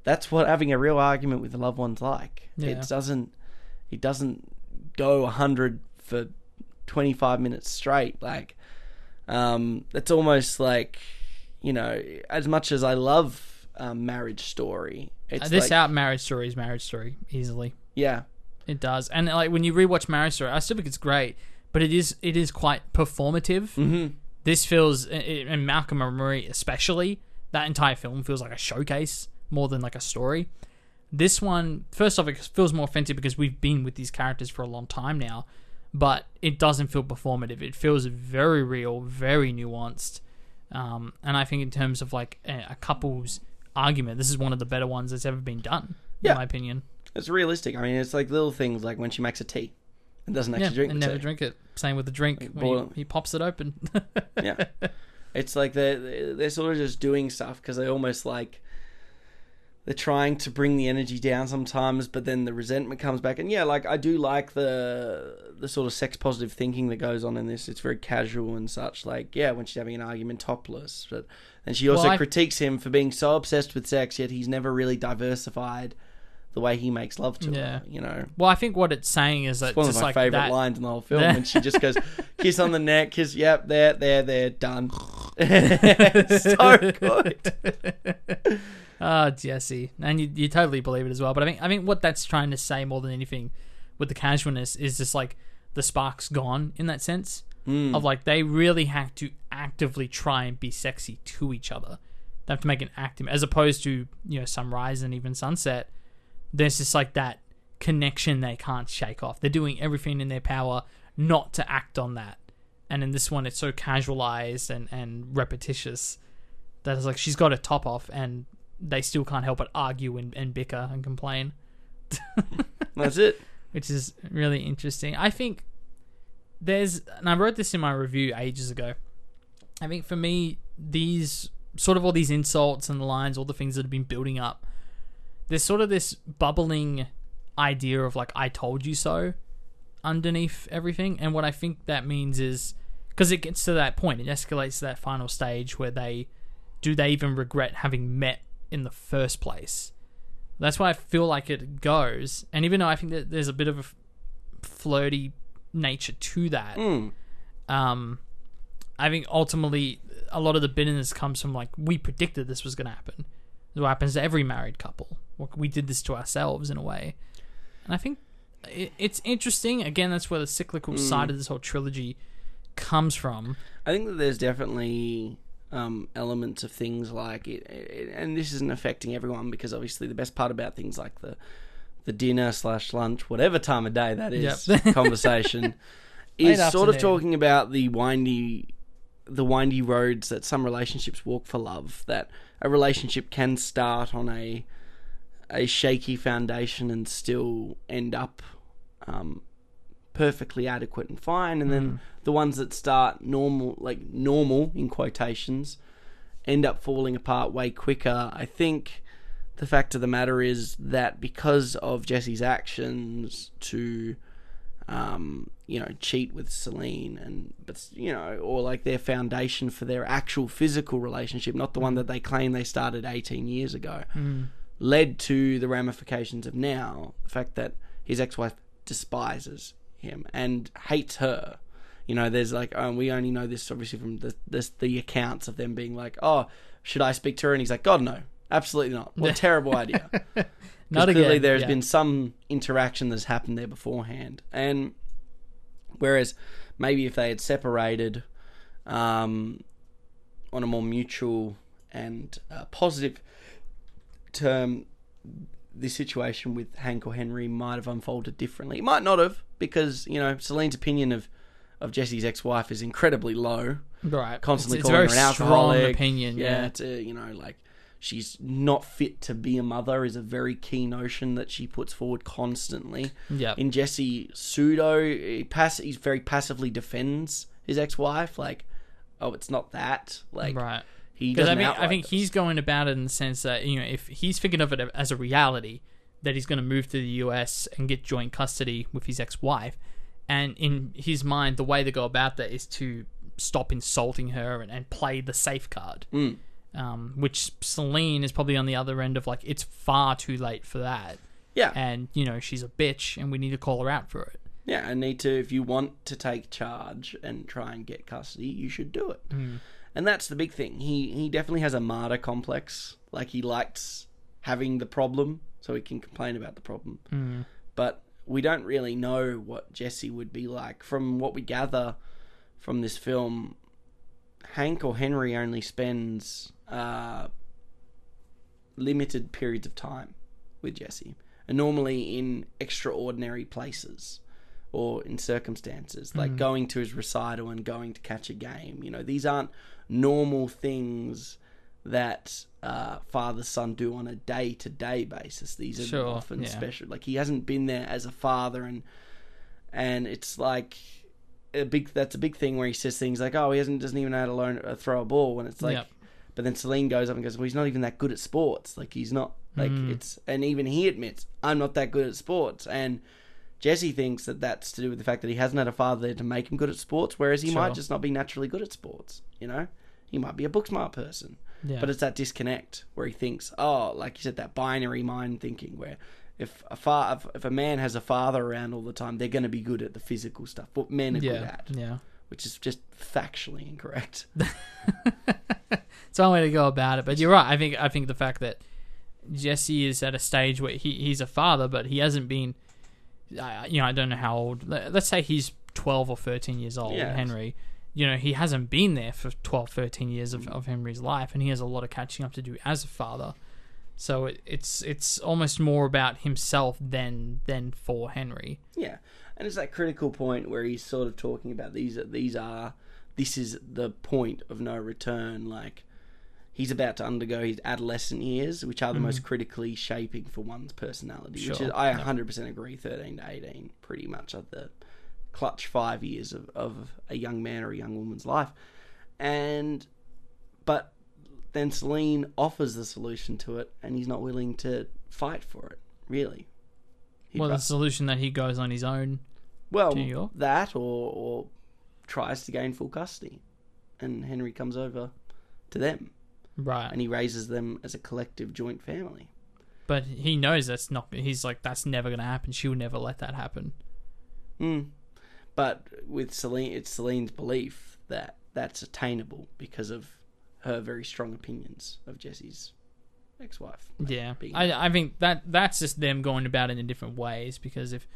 that's what having a real argument with a loved one's like. Yeah. It doesn't it doesn't go hundred for twenty five minutes straight. Like, um, it's almost like you know, as much as I love um, Marriage Story, it's Uh, this like, out Marriage Story is Marriage Story easily. yeah, It does, and like when you rewatch Marriage Story, I still think it's great, but it is it is quite performative. hmm This feels, and Malcolm and Marie especially, that entire film feels like a showcase more than like a story. This one, first off, it feels more offensive because we've been with these characters for a long time now, but it doesn't feel performative. It feels very real, very nuanced, um, and I think in terms of like a, a couple's argument, this is one of the better ones that's ever been done, Yeah. in my opinion. it's realistic. I mean, it's like little things like when she makes a tea and doesn't actually Yeah, drink and never tea. drink it. Same with the drink. He, he pops it open. yeah it's like they're they're sort of just doing stuff because they almost like they're trying to bring the energy down sometimes but then the resentment comes back and yeah like i do like the the sort of sex positive thinking that goes on in this it's very casual and such like yeah when she's having an argument topless but and she also Well, I- critiques him for being so obsessed with sex yet he's never really diversified the way he makes love to Yeah. her you know? Well, I think what it's saying is that it's one of my like favorite that, lines in the whole film when she just goes kiss on the neck kiss yep there there there done. So good. Oh, Jesse, and you, you totally believe it as well. But I think I think what that's trying to say more than anything with the casualness is just like the spark's gone in that sense Hmm. of like they really have to actively try and be sexy to each other. They have to make an active as opposed to you know sunrise and even sunset. There's just like that connection they can't shake off. They're doing everything in their power not to act on that. And in this one, it's so casualized and, and repetitious that it's like she's got a top off and they still can't help but argue and, and bicker and complain, that's it which is really interesting. I think there's, and I wrote this in my review ages ago. I think for me, these sort of all these insults and the lines, all the things that have been building up, there's sort of this bubbling idea of like, I told you so underneath everything. And what I think that means is because it gets to that point, it escalates to that final stage where they do they even regret having met in the first place? That's why I feel like it goes. And even though I think that there's a bit of a flirty nature to that, Mm. um, I think ultimately a lot of the bitterness comes from like we predicted this was going to happen. What happens to every married couple. We did this to ourselves in a way, and I think it's interesting. Again, that's where the cyclical side of this whole trilogy comes from. i think that there's definitely um, elements of things like it, it and this isn't affecting everyone because obviously the best part about things like the the dinner slash lunch whatever time of day that is Yep. conversation Late is sort of talking about the windy the windy roads that some relationships walk for love that a relationship can start on a a shaky foundation and still end up um, perfectly adequate and fine. And then the ones that start normal like normal in quotations end up falling apart way quicker. I think the fact of the matter is that because of jesse's actions to um, you know, cheat with Celine and but you know, or like their foundation for their actual physical relationship, not the one that they claim they started 18 years ago, led to the ramifications of now. The fact that his ex-wife despises him and hates her. You know, there's like, oh, we only know this obviously from the, the the accounts of them being like, oh, should I speak to her? And he's like, God, no, absolutely not. What a terrible idea. Not clearly again, there has yeah. been some interaction that's happened there beforehand. And whereas maybe if they had separated um, on a more mutual and uh, positive term, the situation with Hank or Henry might have unfolded differently. It might not have, because, you know, Celine's opinion of, of Jesse's ex wife is incredibly low right. constantly it's, it's calling her an strong alcoholic. opinion. Yeah. to you know, like she's not fit to be a mother is a very key notion that she puts forward constantly. Yeah. In Jesse pseudo, he pass very passively defends his ex-wife, like, oh, it's not that, like, right. he Because doesn't. I think I think this. he's going about it in the sense that you know if he's thinking of it as a reality that he's going to move to the US and get joint custody with his ex-wife, and in his mind the way to go about that is to stop insulting her and, and play the safe card. Mm. Um, which Celine is probably on the other end of like it's far too late for that, yeah, and you know she's a bitch and we need to call her out for it. yeah. I need to. If you want to take charge and try and get custody, you should do it. Mm. And that's the big thing. He he definitely has a martyr complex. Like he likes having the problem, so he can complain about the problem. Mm. But we don't really know what Jesse would be like. From what we gather from this film, Hank or Henry only spends uh, limited periods of time with Jesse, and normally in extraordinary places or in circumstances like going to his recital and going to catch a game. You know, these aren't normal things that uh, father son do on a day to day basis. These are Sure, often yeah. special. Like he hasn't been there as a father, and and it's like a big. That's a big thing where he says things like, "Oh, he hasn't doesn't even know how to learn uh, throw a ball," and it's like. Yep. But then Celine goes up and goes, "Well, he's not even that good at sports. Like he's not like Mm. it's." And even he admits, "I'm not that good at sports." And Jesse thinks that that's to do with the fact that he hasn't had a father there to make him good at sports, whereas he Sure. might just not be naturally good at sports. You know, he might be a book smart person, Yeah. but it's that disconnect where he thinks, "Oh, like you said, that binary mind thinking where." If a fa- if- a man has a father around all the time, they're going to be good at the physical stuff. What men are good at, yeah. Which is just factually incorrect. it's one way to go about it. But you're right. I think I think the fact that Jesse is at a stage where he, he's a father, but he hasn't been. I you know, I don't know how old. let- Let's say he's 12 or 13 years old, Yeah. Henry. You know, he hasn't been there for 12, 13 years of, of Henry's life, and he has a lot of catching up to do as a father. So it, it's it's almost more about himself than than for Henry. Yeah, and it's that critical point where he's sort of talking about these. These are this is the point of no return. Like he's about to undergo his adolescent years, which are the most mm-hmm. critically shaping for one's personality. Which Sure, is, I 100% agree. 13 to 18, pretty much are the clutch five years of, of a young man or a young woman's life, and but then Celine offers the solution to it, and he's not willing to fight for it. Really. Well, the solution that he goes on his own. well, to New York? that or or tries to gain full custody, and Henry comes over to them, Right. and he raises them as a collective joint family. But he knows that's not. He's like, that's never going to happen. She would never let that happen. Mm. But with Celine, it's Celine's belief that that's attainable because of her very strong opinions of Jesse's ex-wife. like, Yeah, I I think that that's just them going about it in different ways. Because if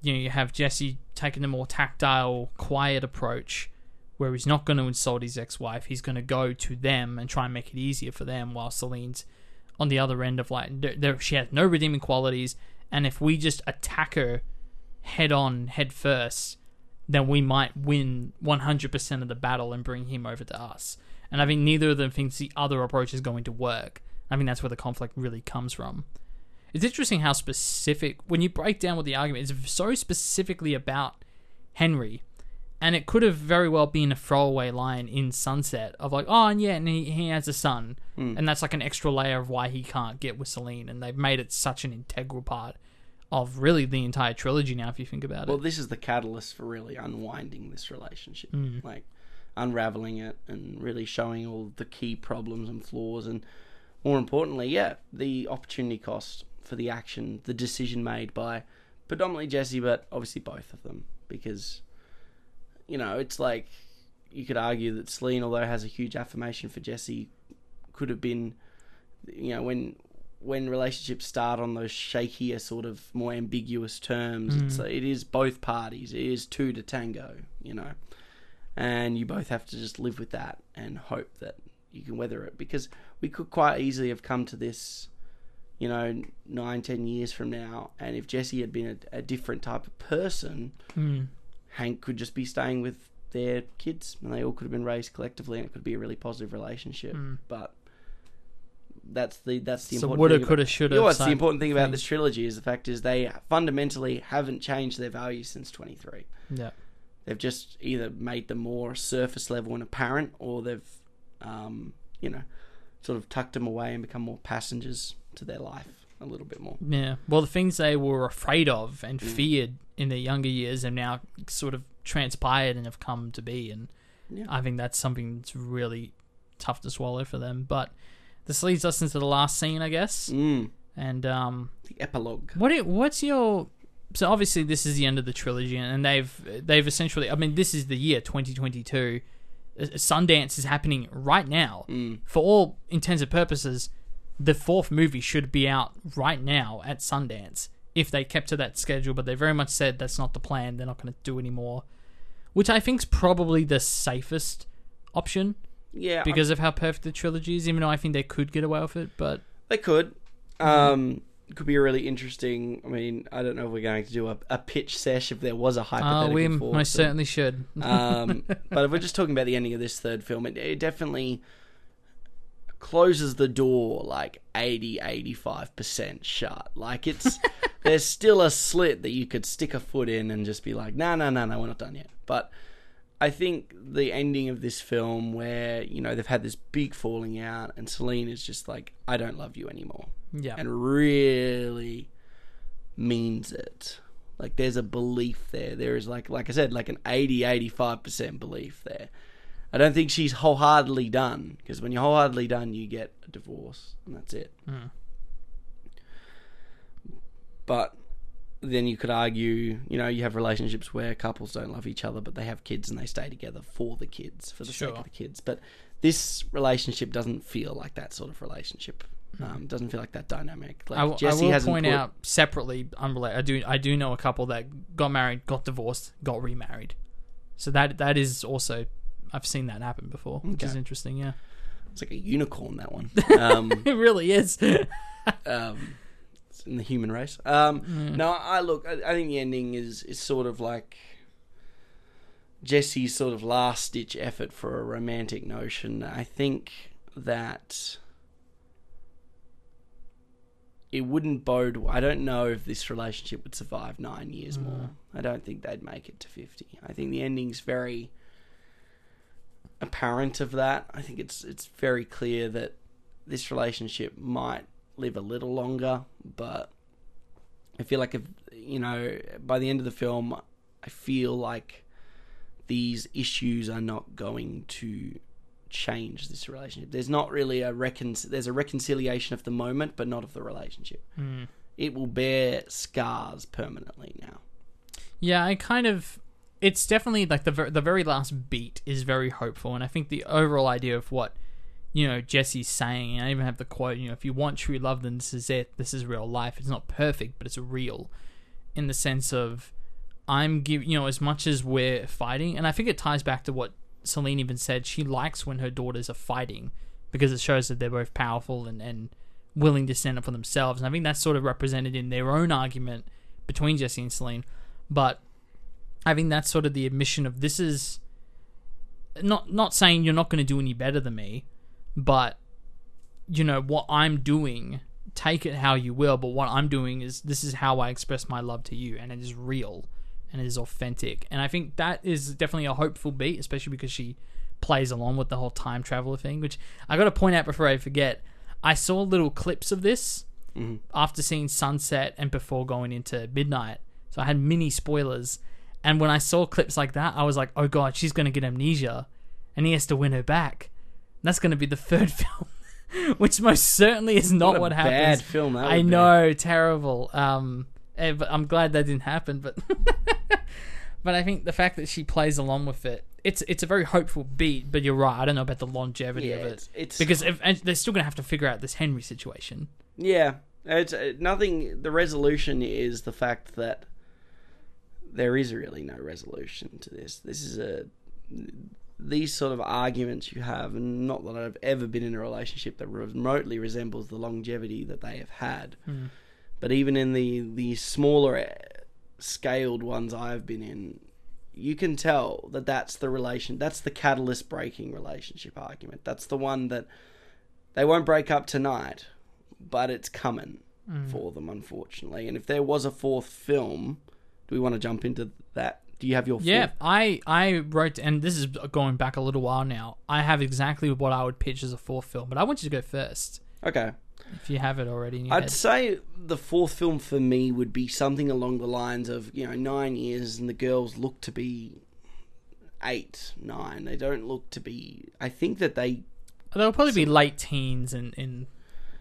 you know you have Jesse taking the more tactile, quiet approach, where he's not going to insult his ex-wife, he's going to go to them and try and make it easier for them. While Celine's on the other end of like, she has no redeeming qualities, and if we just attack her head on, head first, then we might win 100% of the battle and bring him over to us. And I think neither of them thinks the other approach is going to work. I think that's where the conflict really comes from. It's interesting how specific, when you break down what the argument is, so specifically about Henry. And it could have very well been a throwaway line in Sunset of like, oh, and yeah, and he, he has a son. And that's like an extra layer of why he can't get with Celine. And they've made it such an integral part of really the entire trilogy now, if you think about Well, it. Well, this is the catalyst for really unwinding this relationship, Mm. like unraveling it and really showing all the key problems and flaws, and more importantly, yeah, the opportunity cost for the action, the decision made by predominantly Jesse, but obviously both of them because you know it's like you could argue that Celine, although has a huge affirmation for Jesse, could have been you know when when relationships start on those shakier sort of more ambiguous terms it's mm. it is both parties it is two to tango you know? And you both have to just live with that and hope that you can weather it because we could quite easily have come to this you know nine ten years from now and if jesse had been a, a different type of person hank could just be staying with their kids and they all could have been raised collectively and it could be a really positive relationship. But that's the that's the So important woulda, thing coulda, about, shoulda You know what's the important thing about this trilogy is the fact is they fundamentally haven't changed their values since 23 Yeah. they've just either made them more surface level and apparent or they've um, you know sort of tucked them away and become more passengers to their life a little bit more Yeah. Well, the things they were afraid of and Mm. feared in their younger years have now sort of transpired and have come to be. And Yeah. I think that's something that's really tough to swallow for them. But this leads us into the last scene, I guess. mm, And um, the epilogue what it, what's your so obviously this is the end of the trilogy, and they've they've essentially. I mean, this is the year 2022. Sundance is happening right now. Mm. For all intents and purposes, the fourth movie should be out right now at Sundance if they kept to that schedule. But they very much said that's not the plan. They're not going to do anymore, which I think is probably the safest option yeah because of how perfect the trilogy is. Even though I think they could get away with it, but They could. Um, it could be a really interesting. I mean, I don't know if we're going to do a, a pitch sesh if there was a uh, hypothetical. we for most film. certainly should. Um, but if we're just talking about the ending of this third film, it, it definitely closes the door like 80 85% shut. Like it's there's still a slit that you could stick a foot in and just be like, "No, no, no, no, we're not done yet." But I think the ending of this film where, you know, they've had this big falling out and Celine is just like, "I don't love you anymore." Yeah. and really means it. Like there's a belief there. There is like like I said, like an 80 85% belief there. I don't think she's wholeheartedly done because when you're wholeheartedly done, you get a divorce and that's it. Hmm. But then you could argue, you know, you have relationships where couples don't love each other, but they have kids and they stay together for the kids, for the sake of the kids. But this relationship doesn't feel like that sort of relationship. Um, doesn't feel like that dynamic. Like I, w- I Jesse will hasn't point put- out separately, unrelated. I do I do know a couple that got married, got divorced, got remarried. So that that is also I've seen that happen before, which is interesting. Yeah, It's like a unicorn that one. Um, it really is. um, in the human race. Um, No, I look. I, I think the ending is is sort of like Jesse's sort of last ditch effort for a romantic notion. I think that it wouldn't bode. I don't know if this relationship would survive nine years more. I don't think they'd make it to fifty. I think the ending's very apparent of that. I think it's it's very clear that this relationship might live a little longer, but I feel like if you know by the end of the film, I feel like these issues are not going to change this relationship. There's not really a recon. There's a reconciliation of the moment, but not of the relationship. Hmm. It will bear scars permanently now. Yeah, I kind of. It's definitely like the ver- the very last beat is very hopeful, and I think the overall idea of what you know Jesse's saying, and I even have the quote. You know, if you want true love, then this is it. This is real life. It's not perfect, but it's real, in the sense of I'm giving. You know, as much as we're fighting, and I think it ties back to what Celine even said. She likes when her daughters are fighting because it shows that they're both powerful and and willing to stand up for themselves. And I think that's sort of represented in their own argument between Jesse and Celine. But I think that's sort of the admission of this is not not saying you're not going to do any better than me, but you know what I'm doing. Take it how you will, but what I'm doing is this is how I express my love to you, and it is real and it is authentic. And I think that is definitely a hopeful beat, especially because she plays along with the whole time traveler thing. Which I got to point out before I forget. I saw little clips of this mm-hmm. after seeing Sunset and before going into Midnight. So I had mini spoilers. And when I saw clips like that, I was like, oh god, she's going to get amnesia. And he has to win her back. That's going to be the third film. Which most certainly is not What what, happens. bad film that I would be. know, terrible. Um, Eh, but I'm glad that didn't happen. But but I think the fact that she plays along with it, it's it's a very hopeful beat. But you're right. I don't know about the longevity Yeah, of it it's- it's- because if, and they're still gonna have to figure out this Henry situation. Yeah, it's uh, nothing. The resolution is the fact that there is really no resolution to this. This is a these sort of arguments you have, and not that I've ever been in a relationship that remotely resembles the longevity that they have had. But even in the the smaller uh, scaled ones I've been in, you can tell that that's the relation. That's the catalyst breaking relationship argument. That's the one that they won't break up tonight, but it's coming for them, unfortunately. And if there was a fourth film, do we want to jump into that? Do you have your Yeah, fourth? I I wrote, and this is going back a little while now. I have exactly what I would pitch as a fourth film, but I want you to go first Okay. if you have it already. In your I'd head. say the fourth film for me would be something along the lines of, you know, nine years and the girls look to be eight, nine. They don't look to be. I think that they They'll probably be late teens and in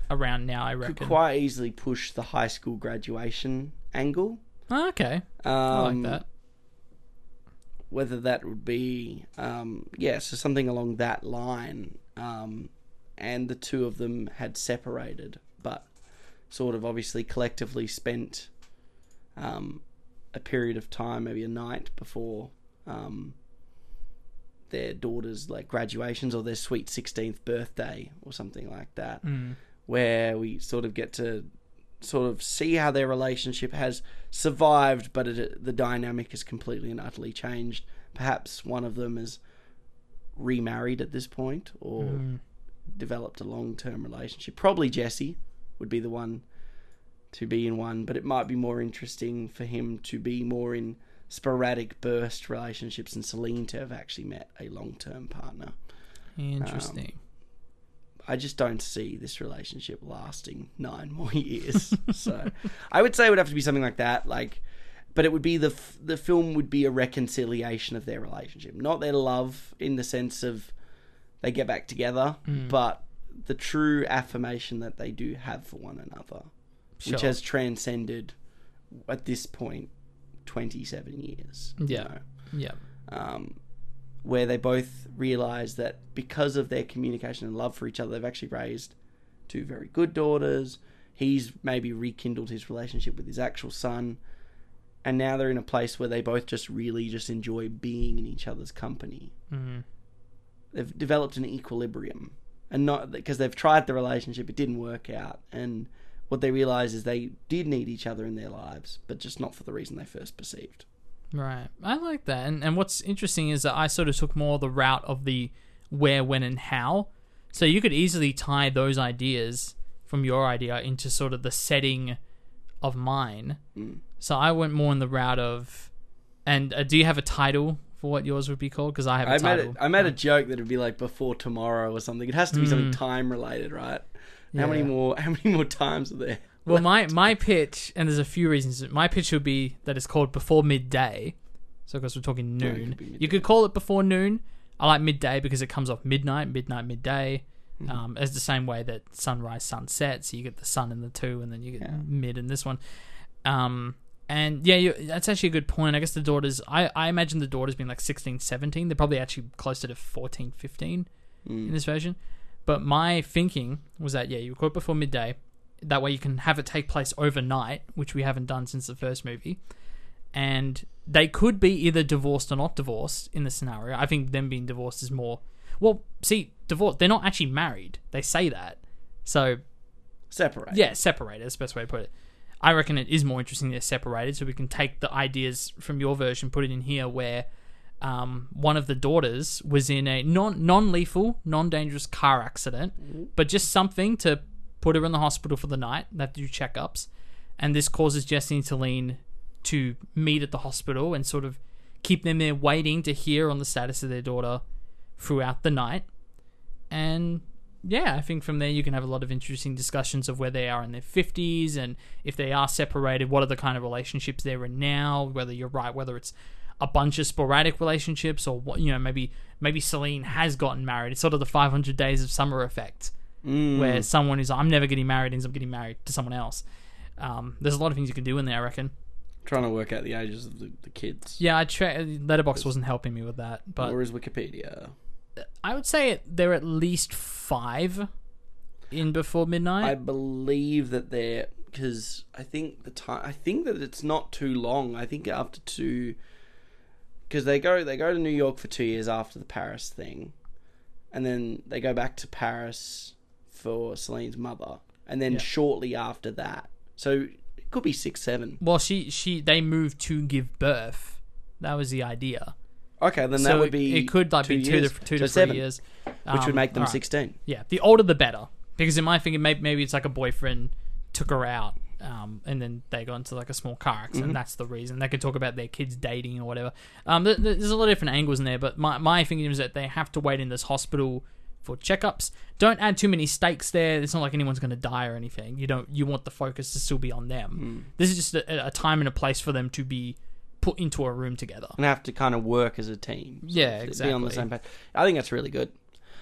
around now. I could reckon. quite easily push the high school graduation angle. Oh, okay, Um, I like that. Whether that would be um, yeah so something along that line um, and the two of them had separated but sort of obviously collectively spent um, a period of time maybe a night before um, their daughter's like graduations or their sweet 16th birthday or something like that where we sort of get to sort of see how their relationship has survived, but it, the dynamic has completely and utterly changed. Perhaps one of them is remarried at this point or hmm. developed a long term relationship. Probably Jesse would be the one to be in one, but it might be more interesting for him to be more in sporadic burst relationships and Celine to have actually met a long term partner. Interesting. I just don't see this relationship lasting nine more years. so I would say it would have to be something like that. Like, but it would be the f- the film would be a reconciliation of their relationship, not their love in the sense of they get back together, but the true affirmation that they do have for one another, which has transcended at this point twenty seven years. you Yeah. know yeah. um, where they both realize that because of their communication and love for each other, they've actually raised two very good daughters. He's maybe rekindled his relationship with his actual son, and now they're in a place where they both just really just enjoy being in each other's company. Mm-hmm. They've developed an equilibrium, and not because they've tried the relationship, it didn't work out, and what they realize is they did need each other in their lives, but just not for the reason they first perceived. Right. I like that. And and what's interesting is that I sort of took more the route of the where, when, and how. So you could easily tie those ideas from your idea into sort of the setting of mine. So I went more in the route of. And uh, do you have a title for what yours would be called? Because I have a I title. it, I made a joke that it'd be like before tomorrow or something. It has to be something Mm. time related, right? How many more? How many more times are there? Well, my my pitch, and there's a few reasons. My pitch would be that it's called before midday. So, because we're talking Yeah, it noon, could be midday. you could call it before noon. I like midday because it comes off midnight, midnight, midday. Mm-hmm. Um, as the same way that sunrise, sunset. So you get the sun in the two, and then you get Yeah. mid in this one. Um, and yeah, you, that's actually a good point. I guess the daughters, I, I imagine the daughters being like 16, 17. They're probably actually closer to 14, 15 Mm. in this version. But my thinking was that yeah, you record before midday. That way you can have it take place overnight, which we haven't done since the first movie. And they could be either divorced or not divorced in the scenario. I think them being divorced is more well, see, divorced they're not actually married. They say that. So Separate. yeah, separated. That's the best way to put it. I reckon it is more interesting they're separated, so we can take the ideas from your version, put it in here, where um, one of the daughters was in a non non lethal, non dangerous car accident, but just something to put her in the hospital for the night. They have to do checkups, and this causes Jesse and Celine to meet at the hospital and sort of keep them there waiting to hear on the status of their daughter throughout the night. And yeah, I think from there you can have a lot of interesting discussions of where they are in their 50s and if they are separated, what are the kind of relationships they're in now, whether you're right, whether it's a bunch of sporadic relationships or what, you know, maybe maybe Celine has gotten married. It's sort of the 500 days of summer effect Mm. where someone is I'm never getting married ends up getting married to someone else. Um, there's a lot of things you can do in there, I reckon. Trying to work out the ages of the, the kids. Yeah, I tra- Letterboxd wasn't helping me with that, but or is Wikipedia? I would say they're at least five in before midnight. I believe that they're because I think the time. I think that it's not too long. I think after two, because they go they go to New York for two years after the Paris thing, and then they go back to Paris for Celine's mother, and then Yeah. shortly after that. So it could be six, seven. well, she she they moved to give birth. That was the idea. Okay, then so that would be it could like two be two years. to two So to seven, three years, which would Um, make them alright. sixteen. Yeah, the older the better. Because in my thinking, maybe, maybe it's like a boyfriend took her out, um, and then they got into like a small car accident. Mm-hmm. That's the reason. They could talk about their kids dating or whatever. Um, th- th- there's a lot of different angles in there, but my my thinking is that they have to wait in this hospital for checkups. Don't add too many stakes there. It's not like anyone's going to die or anything. You don't. You want the focus to still be on them. Mm. This is just a, a time and a place for them to be put into a room together. and have to kind of work as a team. sort Yeah, of, Be on the exactly. same page. I think that's really good.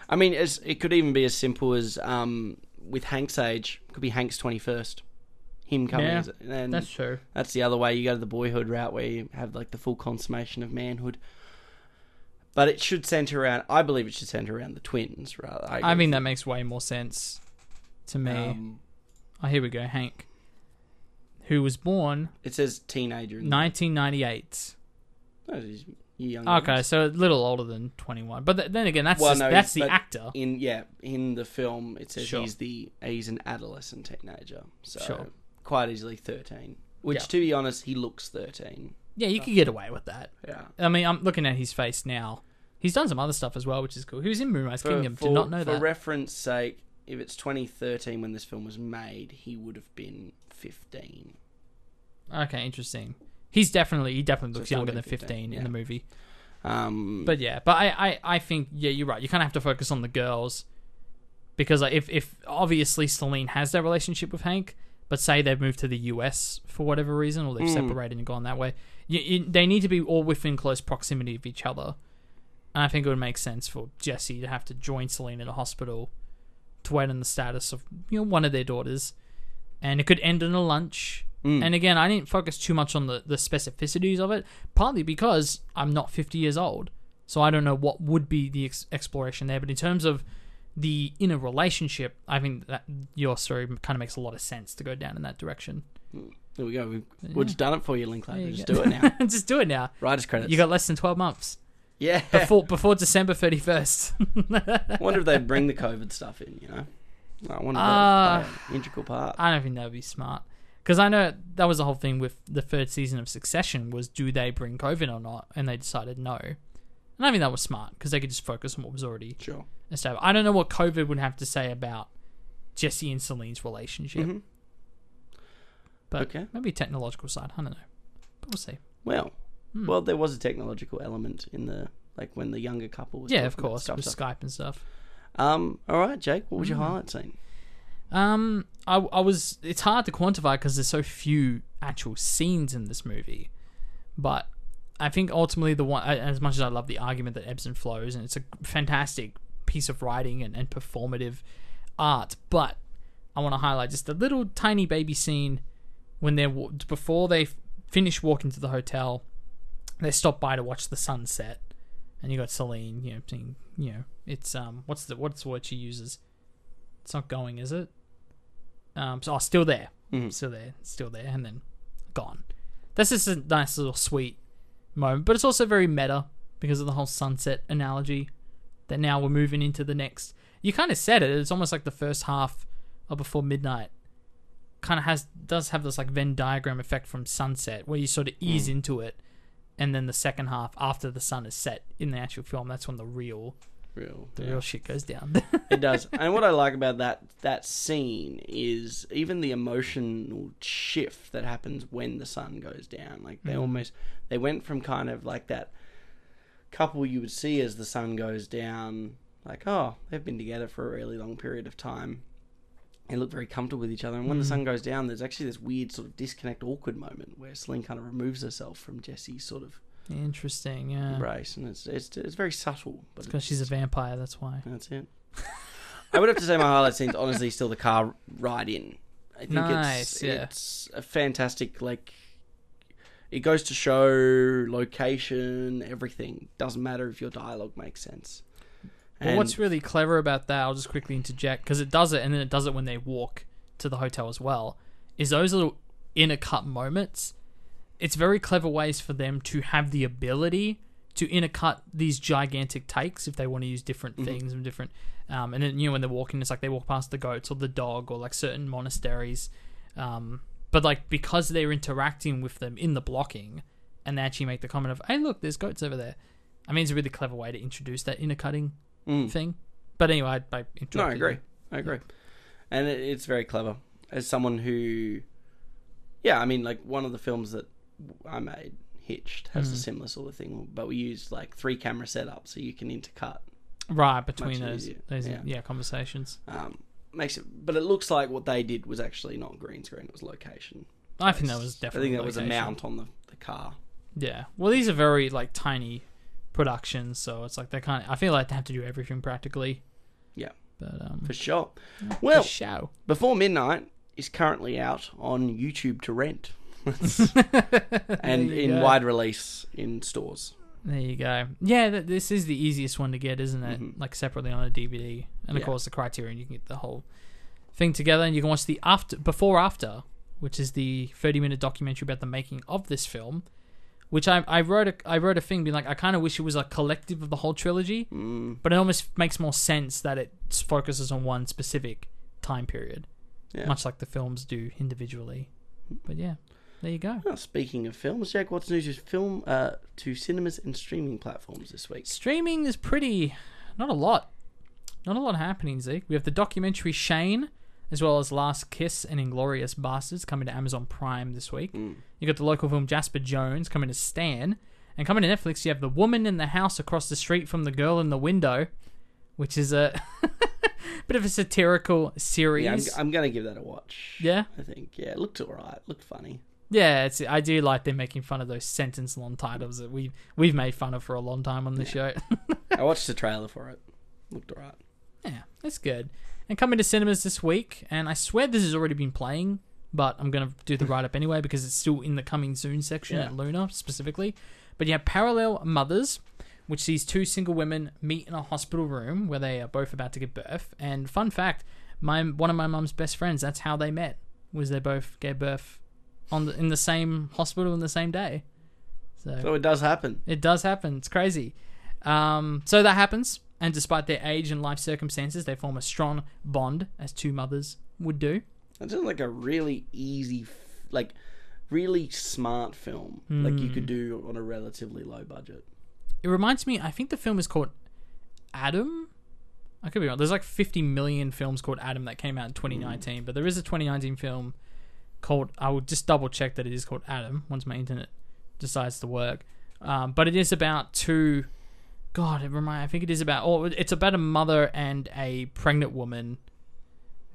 I mean, it could even be as simple as um, with Hank's age, it could be Hank's twenty first. Him coming, Yeah, as, and That's true. that's the other way. You go to the boyhood route where you have like the full consummation of manhood. But it should center around. I believe it should center around the twins. Rather, I, I mean, that makes way more sense to me. Um, Oh, here we go. Hank, who was born it says teenager. In 1998. No, he's young. Okay, so a little older than 21. But th- then again, that's Well, just, no, that's the actor. in yeah in the film it says Sure. he's the he's an adolescent teenager so Sure. quite easily 13 which Yeah. to be honest he looks 13 Yeah, you could get away with that. yeah I mean, I'm looking at his face now. He's done some other stuff as well, which is cool. He was in Moonrise Kingdom. Did not know for that. For reference sake if it's 2013 when this film was made he would have been 15 okay, interesting. He's definitely he definitely looks still younger than like 15, 15 in the movie. um But yeah, but I, I, I think yeah, you're right. You kind of have to focus on the girls because like, if if obviously Celine has that relationship with Hank, but say they've moved to the US for whatever reason or they've Mm. separated and gone that way, you, you, they need to be all within close proximity of each other. And I think it would make sense for Jesse to have to join Celine in a hospital to wait on the status of you know one of their daughters, and it could end in a lunch. Mm. And again, I didn't focus too much on the, the specificities of it, partly because I'm not 50 years old. So I don't know what would be the ex- exploration there. But in terms of the inner relationship, I think that your story kind of makes a lot of sense to go down in that direction. There we go we've, we've just done it for you Linklater you just go. do it now Just do it now. writer's credits You got less than 12 months yeah before before December 31st. I wonder if they'd bring the COVID stuff in you know I wonder if Uh, an integral part I don't think that would be smart. Because I know that was the whole thing with the third season of Succession was do they bring COVID or not, and they decided no. And I think that was smart because they could just focus on what was already sure established. I don't know what COVID would have to say about Jesse and Celine's relationship, Mhm. But Okay. maybe a technological side. I don't know, but we'll see. Well, Hmm. well, there was a technological element in the like when the younger couple was yeah, of course, stuff, with stuff. Skype and stuff. Um, all right, Jake, what was your Hmm. highlight scene? Um, I, I was. It's hard to quantify because there's so few actual scenes in this movie, but I think ultimately the one. As much as I love the argument that ebbs and flows, and it's a fantastic piece of writing and, and performative art, but I want to highlight just a little tiny baby scene when they're before they finish walking to the hotel. They stop by to watch the sunset, and you got Celine, you know, saying, you know, it's um, what's the what's the word she uses? It's not going, is it? Um, so oh, still there, Mhm. still there, still there, and then gone. That's just a nice little sweet moment, but it's also very meta because of the whole sunset analogy. That now we're moving into the next. You kind of said it. It's almost like the first half of Before Midnight kind of has does have this like Venn diagram effect from Sunset, where you sort of ease into it, and then the second half after the sun is set in the actual film, that's when the real Real, the yeah. real shit goes down. it does. And what I like about that that scene is even the emotional shift that happens when the sun goes down. Like they Mhm. almost they went from kind of like that couple you would see as the sun goes down, like oh they've been together for a really long period of time. They look very comfortable with each other, and when the Mhm. sun goes down, there's actually this weird sort of disconnect, awkward moment where Celine kind of removes herself from Jesse's sort of Interesting, yeah. embrace, and it's it's it's very subtle, but Because she's a vampire, that's why. that's it. I would have to say my highlight scene's honestly still the car ride in. I think Nice, it's, yeah. it's a fantastic like. It goes to show location, everything. Doesn't matter if your dialogue makes sense. Well, what's really clever about that, I'll just quickly interject because it does it, and then it does it when they walk to the hotel as well. Is those little inner cut moments? It's very clever ways for them to have the ability to intercut these gigantic takes if they want to use different things and different. Um, and then you know when they're walking, it's like they walk past the goats or the dog or like certain monasteries. Um, but like because they're interacting with them in the blocking, and they actually make the comment of, "Hey, look, there's goats over there." I mean, it's a really clever way to introduce that intercutting Mm. thing. But anyway, I, I No, I agree. you. I agree. And it, it's very clever. As someone who, yeah, I mean, like one of the films that I made, Hitched, has Mm. a similar sort of thing, but we used like three camera setups so you can intercut. Right between those, easier. those Yeah. yeah. conversations. Um, makes it, but it looks like what they did was actually not green screen; it was location. I think that was definitely. I think that was a mount on the, the car. Yeah. Well, these are very like tiny productions, so it's like they kind. of I feel like they have to do everything practically. Yeah, But um, for sure. for Well, show. Before Midnight is currently out on YouTube to rent. and in go. wide release in stores. There you go. Yeah, th- this is the easiest one to get, isn't it? Mhm. Like separately on a DVD, and of course the Criterion, you can get the whole thing together, and you can watch the after, before, after, which is the thirty-minute documentary about the making of this film. Which I I wrote a I wrote a thing being like I kind of wish it was a collective of the whole trilogy, Mm, but it almost makes more sense that it focuses on one specific time period, yeah. much like the films do individually. But yeah, there you go. Well, speaking of films, Jack, what's news is film uh, to cinemas and streaming platforms this week? Streaming is pretty. Not a lot. Not a lot happening, Zeke. We have the documentary Shane, as well as Last Kiss and Inglourious Basterds coming to Amazon Prime this week. Mm. You got the local film Jasper Jones coming to Stan. And coming to Netflix, you have The Woman in the House Across the Street from the Girl in the Window, which is a bit of a satirical series. Yeah, I'm, I'm going to give that a watch. Yeah? I think. Yeah, it looked alright. Looked funny. Yeah, it's I do like them making fun of those sentence long titles that we we've made fun of for a long time on the show. I watched the trailer for it. Looked alright. Yeah, that's good. And coming to cinemas this week, and I swear this has already been playing, but I'm going to do the write up anyway because it's still in the coming soon section Yeah. at Luna specifically. But you have Parallel Mothers, which sees two single women meet in a hospital room where they are both about to give birth. And fun fact, my one of my mum's best friends, that's how they met, was they both gave birth on the, in the same hospital in the same day. So it does happen. It does happen. It's crazy. Um, so that happens, and despite their age and life circumstances, they form a strong bond, as two mothers would do. It sounds like a really easy, like, really smart film. Like you Hmm. could do on a relatively low budget. It reminds me. I think the film is called Adam. I could be wrong. There's like 50 million films called Adam that came out in 2019, but there is a 2019 film called. I will just double check that it is called Adam once my internet decides to work. Um, but it is about two. God, it remind. I think it is about. Oh, it's about a mother and a pregnant woman.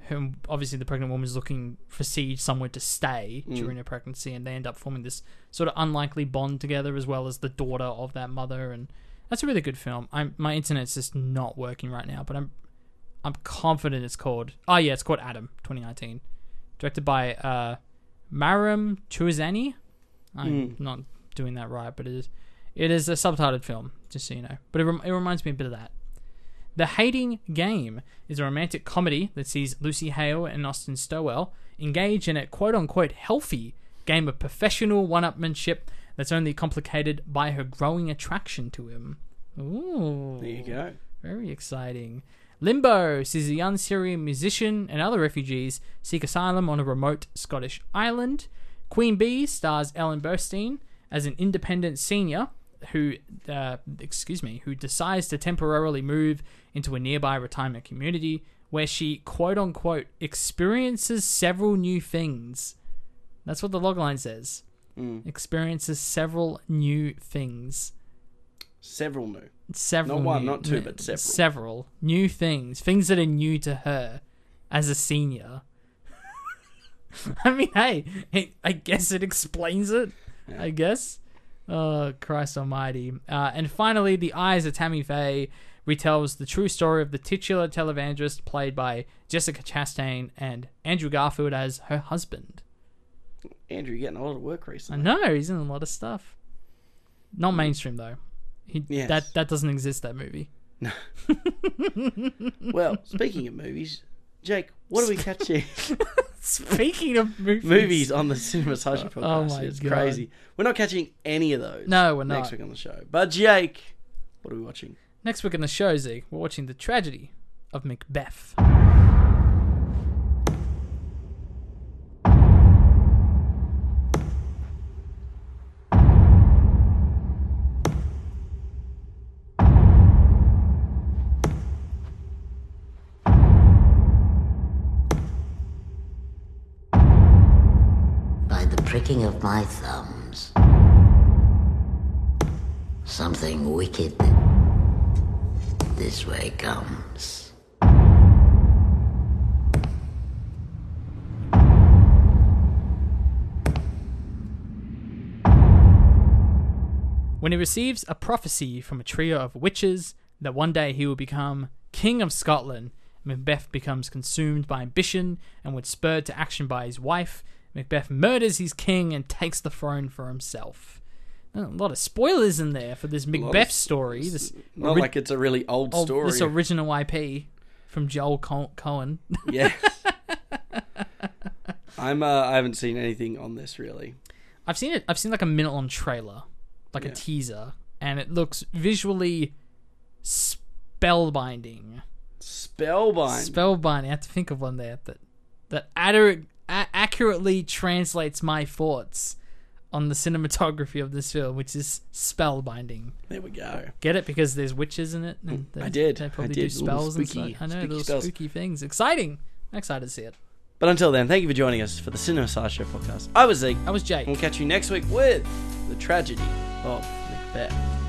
Whom obviously the pregnant woman is looking for siege somewhere to stay during her pregnancy, and they end up forming this sort of unlikely bond together, as well as the daughter of that mother, and that's a really good film. I'm my internet's just not working right now, but I'm I'm confident it's called. Oh yeah, it's called Adam, 2019, directed by uh, Maram Chuazani. I'm not doing that right, but it is it is a subtitled film, just so you know. But it, rem- it reminds me a bit of that. The Hating Game is a romantic comedy that sees Lucy Hale and Austin Stowell engage in a quote unquote healthy game of professional one upmanship that's only complicated by her growing attraction to him. Ooh. There you go. Very exciting. Limbo sees a young Syrian musician and other refugees seek asylum on a remote Scottish island. Queen Bee stars Ellen Burstyn as an independent senior who, uh, excuse me, who decides to temporarily move into a nearby retirement community where she quote unquote experiences several new things. That's what the logline says. Mm. Experiences several new things. Several new. Several. Not one, new- not two, but several. Several new things, things that are new to her as a senior. I mean, hey, it, I guess it explains it. I guess. Oh, Christ Almighty! Uh, and finally, the eyes of Tammy Faye retells the true story of the titular televangelist played by Jessica Chastain and Andrew Garfield as her husband. Andrew, getting a lot of work recently. I know he's in a lot of stuff. Not mainstream though. He, Yes. That that doesn't exist. That movie. No. Well, speaking of movies, Jake, what are we catching? Speaking of movies, movies on the Cinema Sasha oh, oh podcast. Oh my it's God. crazy. We're not catching any of those. No, we're not. Next week on the show. But Jake, what are we watching? Next week in the show, Z, we're watching the tragedy of Macbeth. Of my thumbs. Something wicked this way comes. When he receives a prophecy from a trio of witches that one day he will become King of Scotland, Macbeth becomes consumed by ambition and when spurred to action by his wife, Macbeth murders his king and takes the throne for himself. A lot of spoilers in there for this lot of Macbeth story. This, Not ori- like it's a really old old- story. this original IP from Joel Co- Coen. yes. I'm. Uh, I haven't seen anything on this really. I've seen it. I've seen like a minute long trailer, like a teaser, and it looks visually spellbinding. Spellbind. Spellbinding. I have to think of one there that that adder- a- accurately translates my thoughts on the cinematography of this film, which is spellbinding. there we go. Get it because there's witches in it. And mm, they, I did. They I probably did. do spells and stuff. I know spooky little spells. spooky things. Exciting. I'm excited to see it. But until then, thank you for joining us for the Cinema Sideshow podcast. I was Zeke. I was Jake. We'll catch you next week with the tragedy of Macbeth.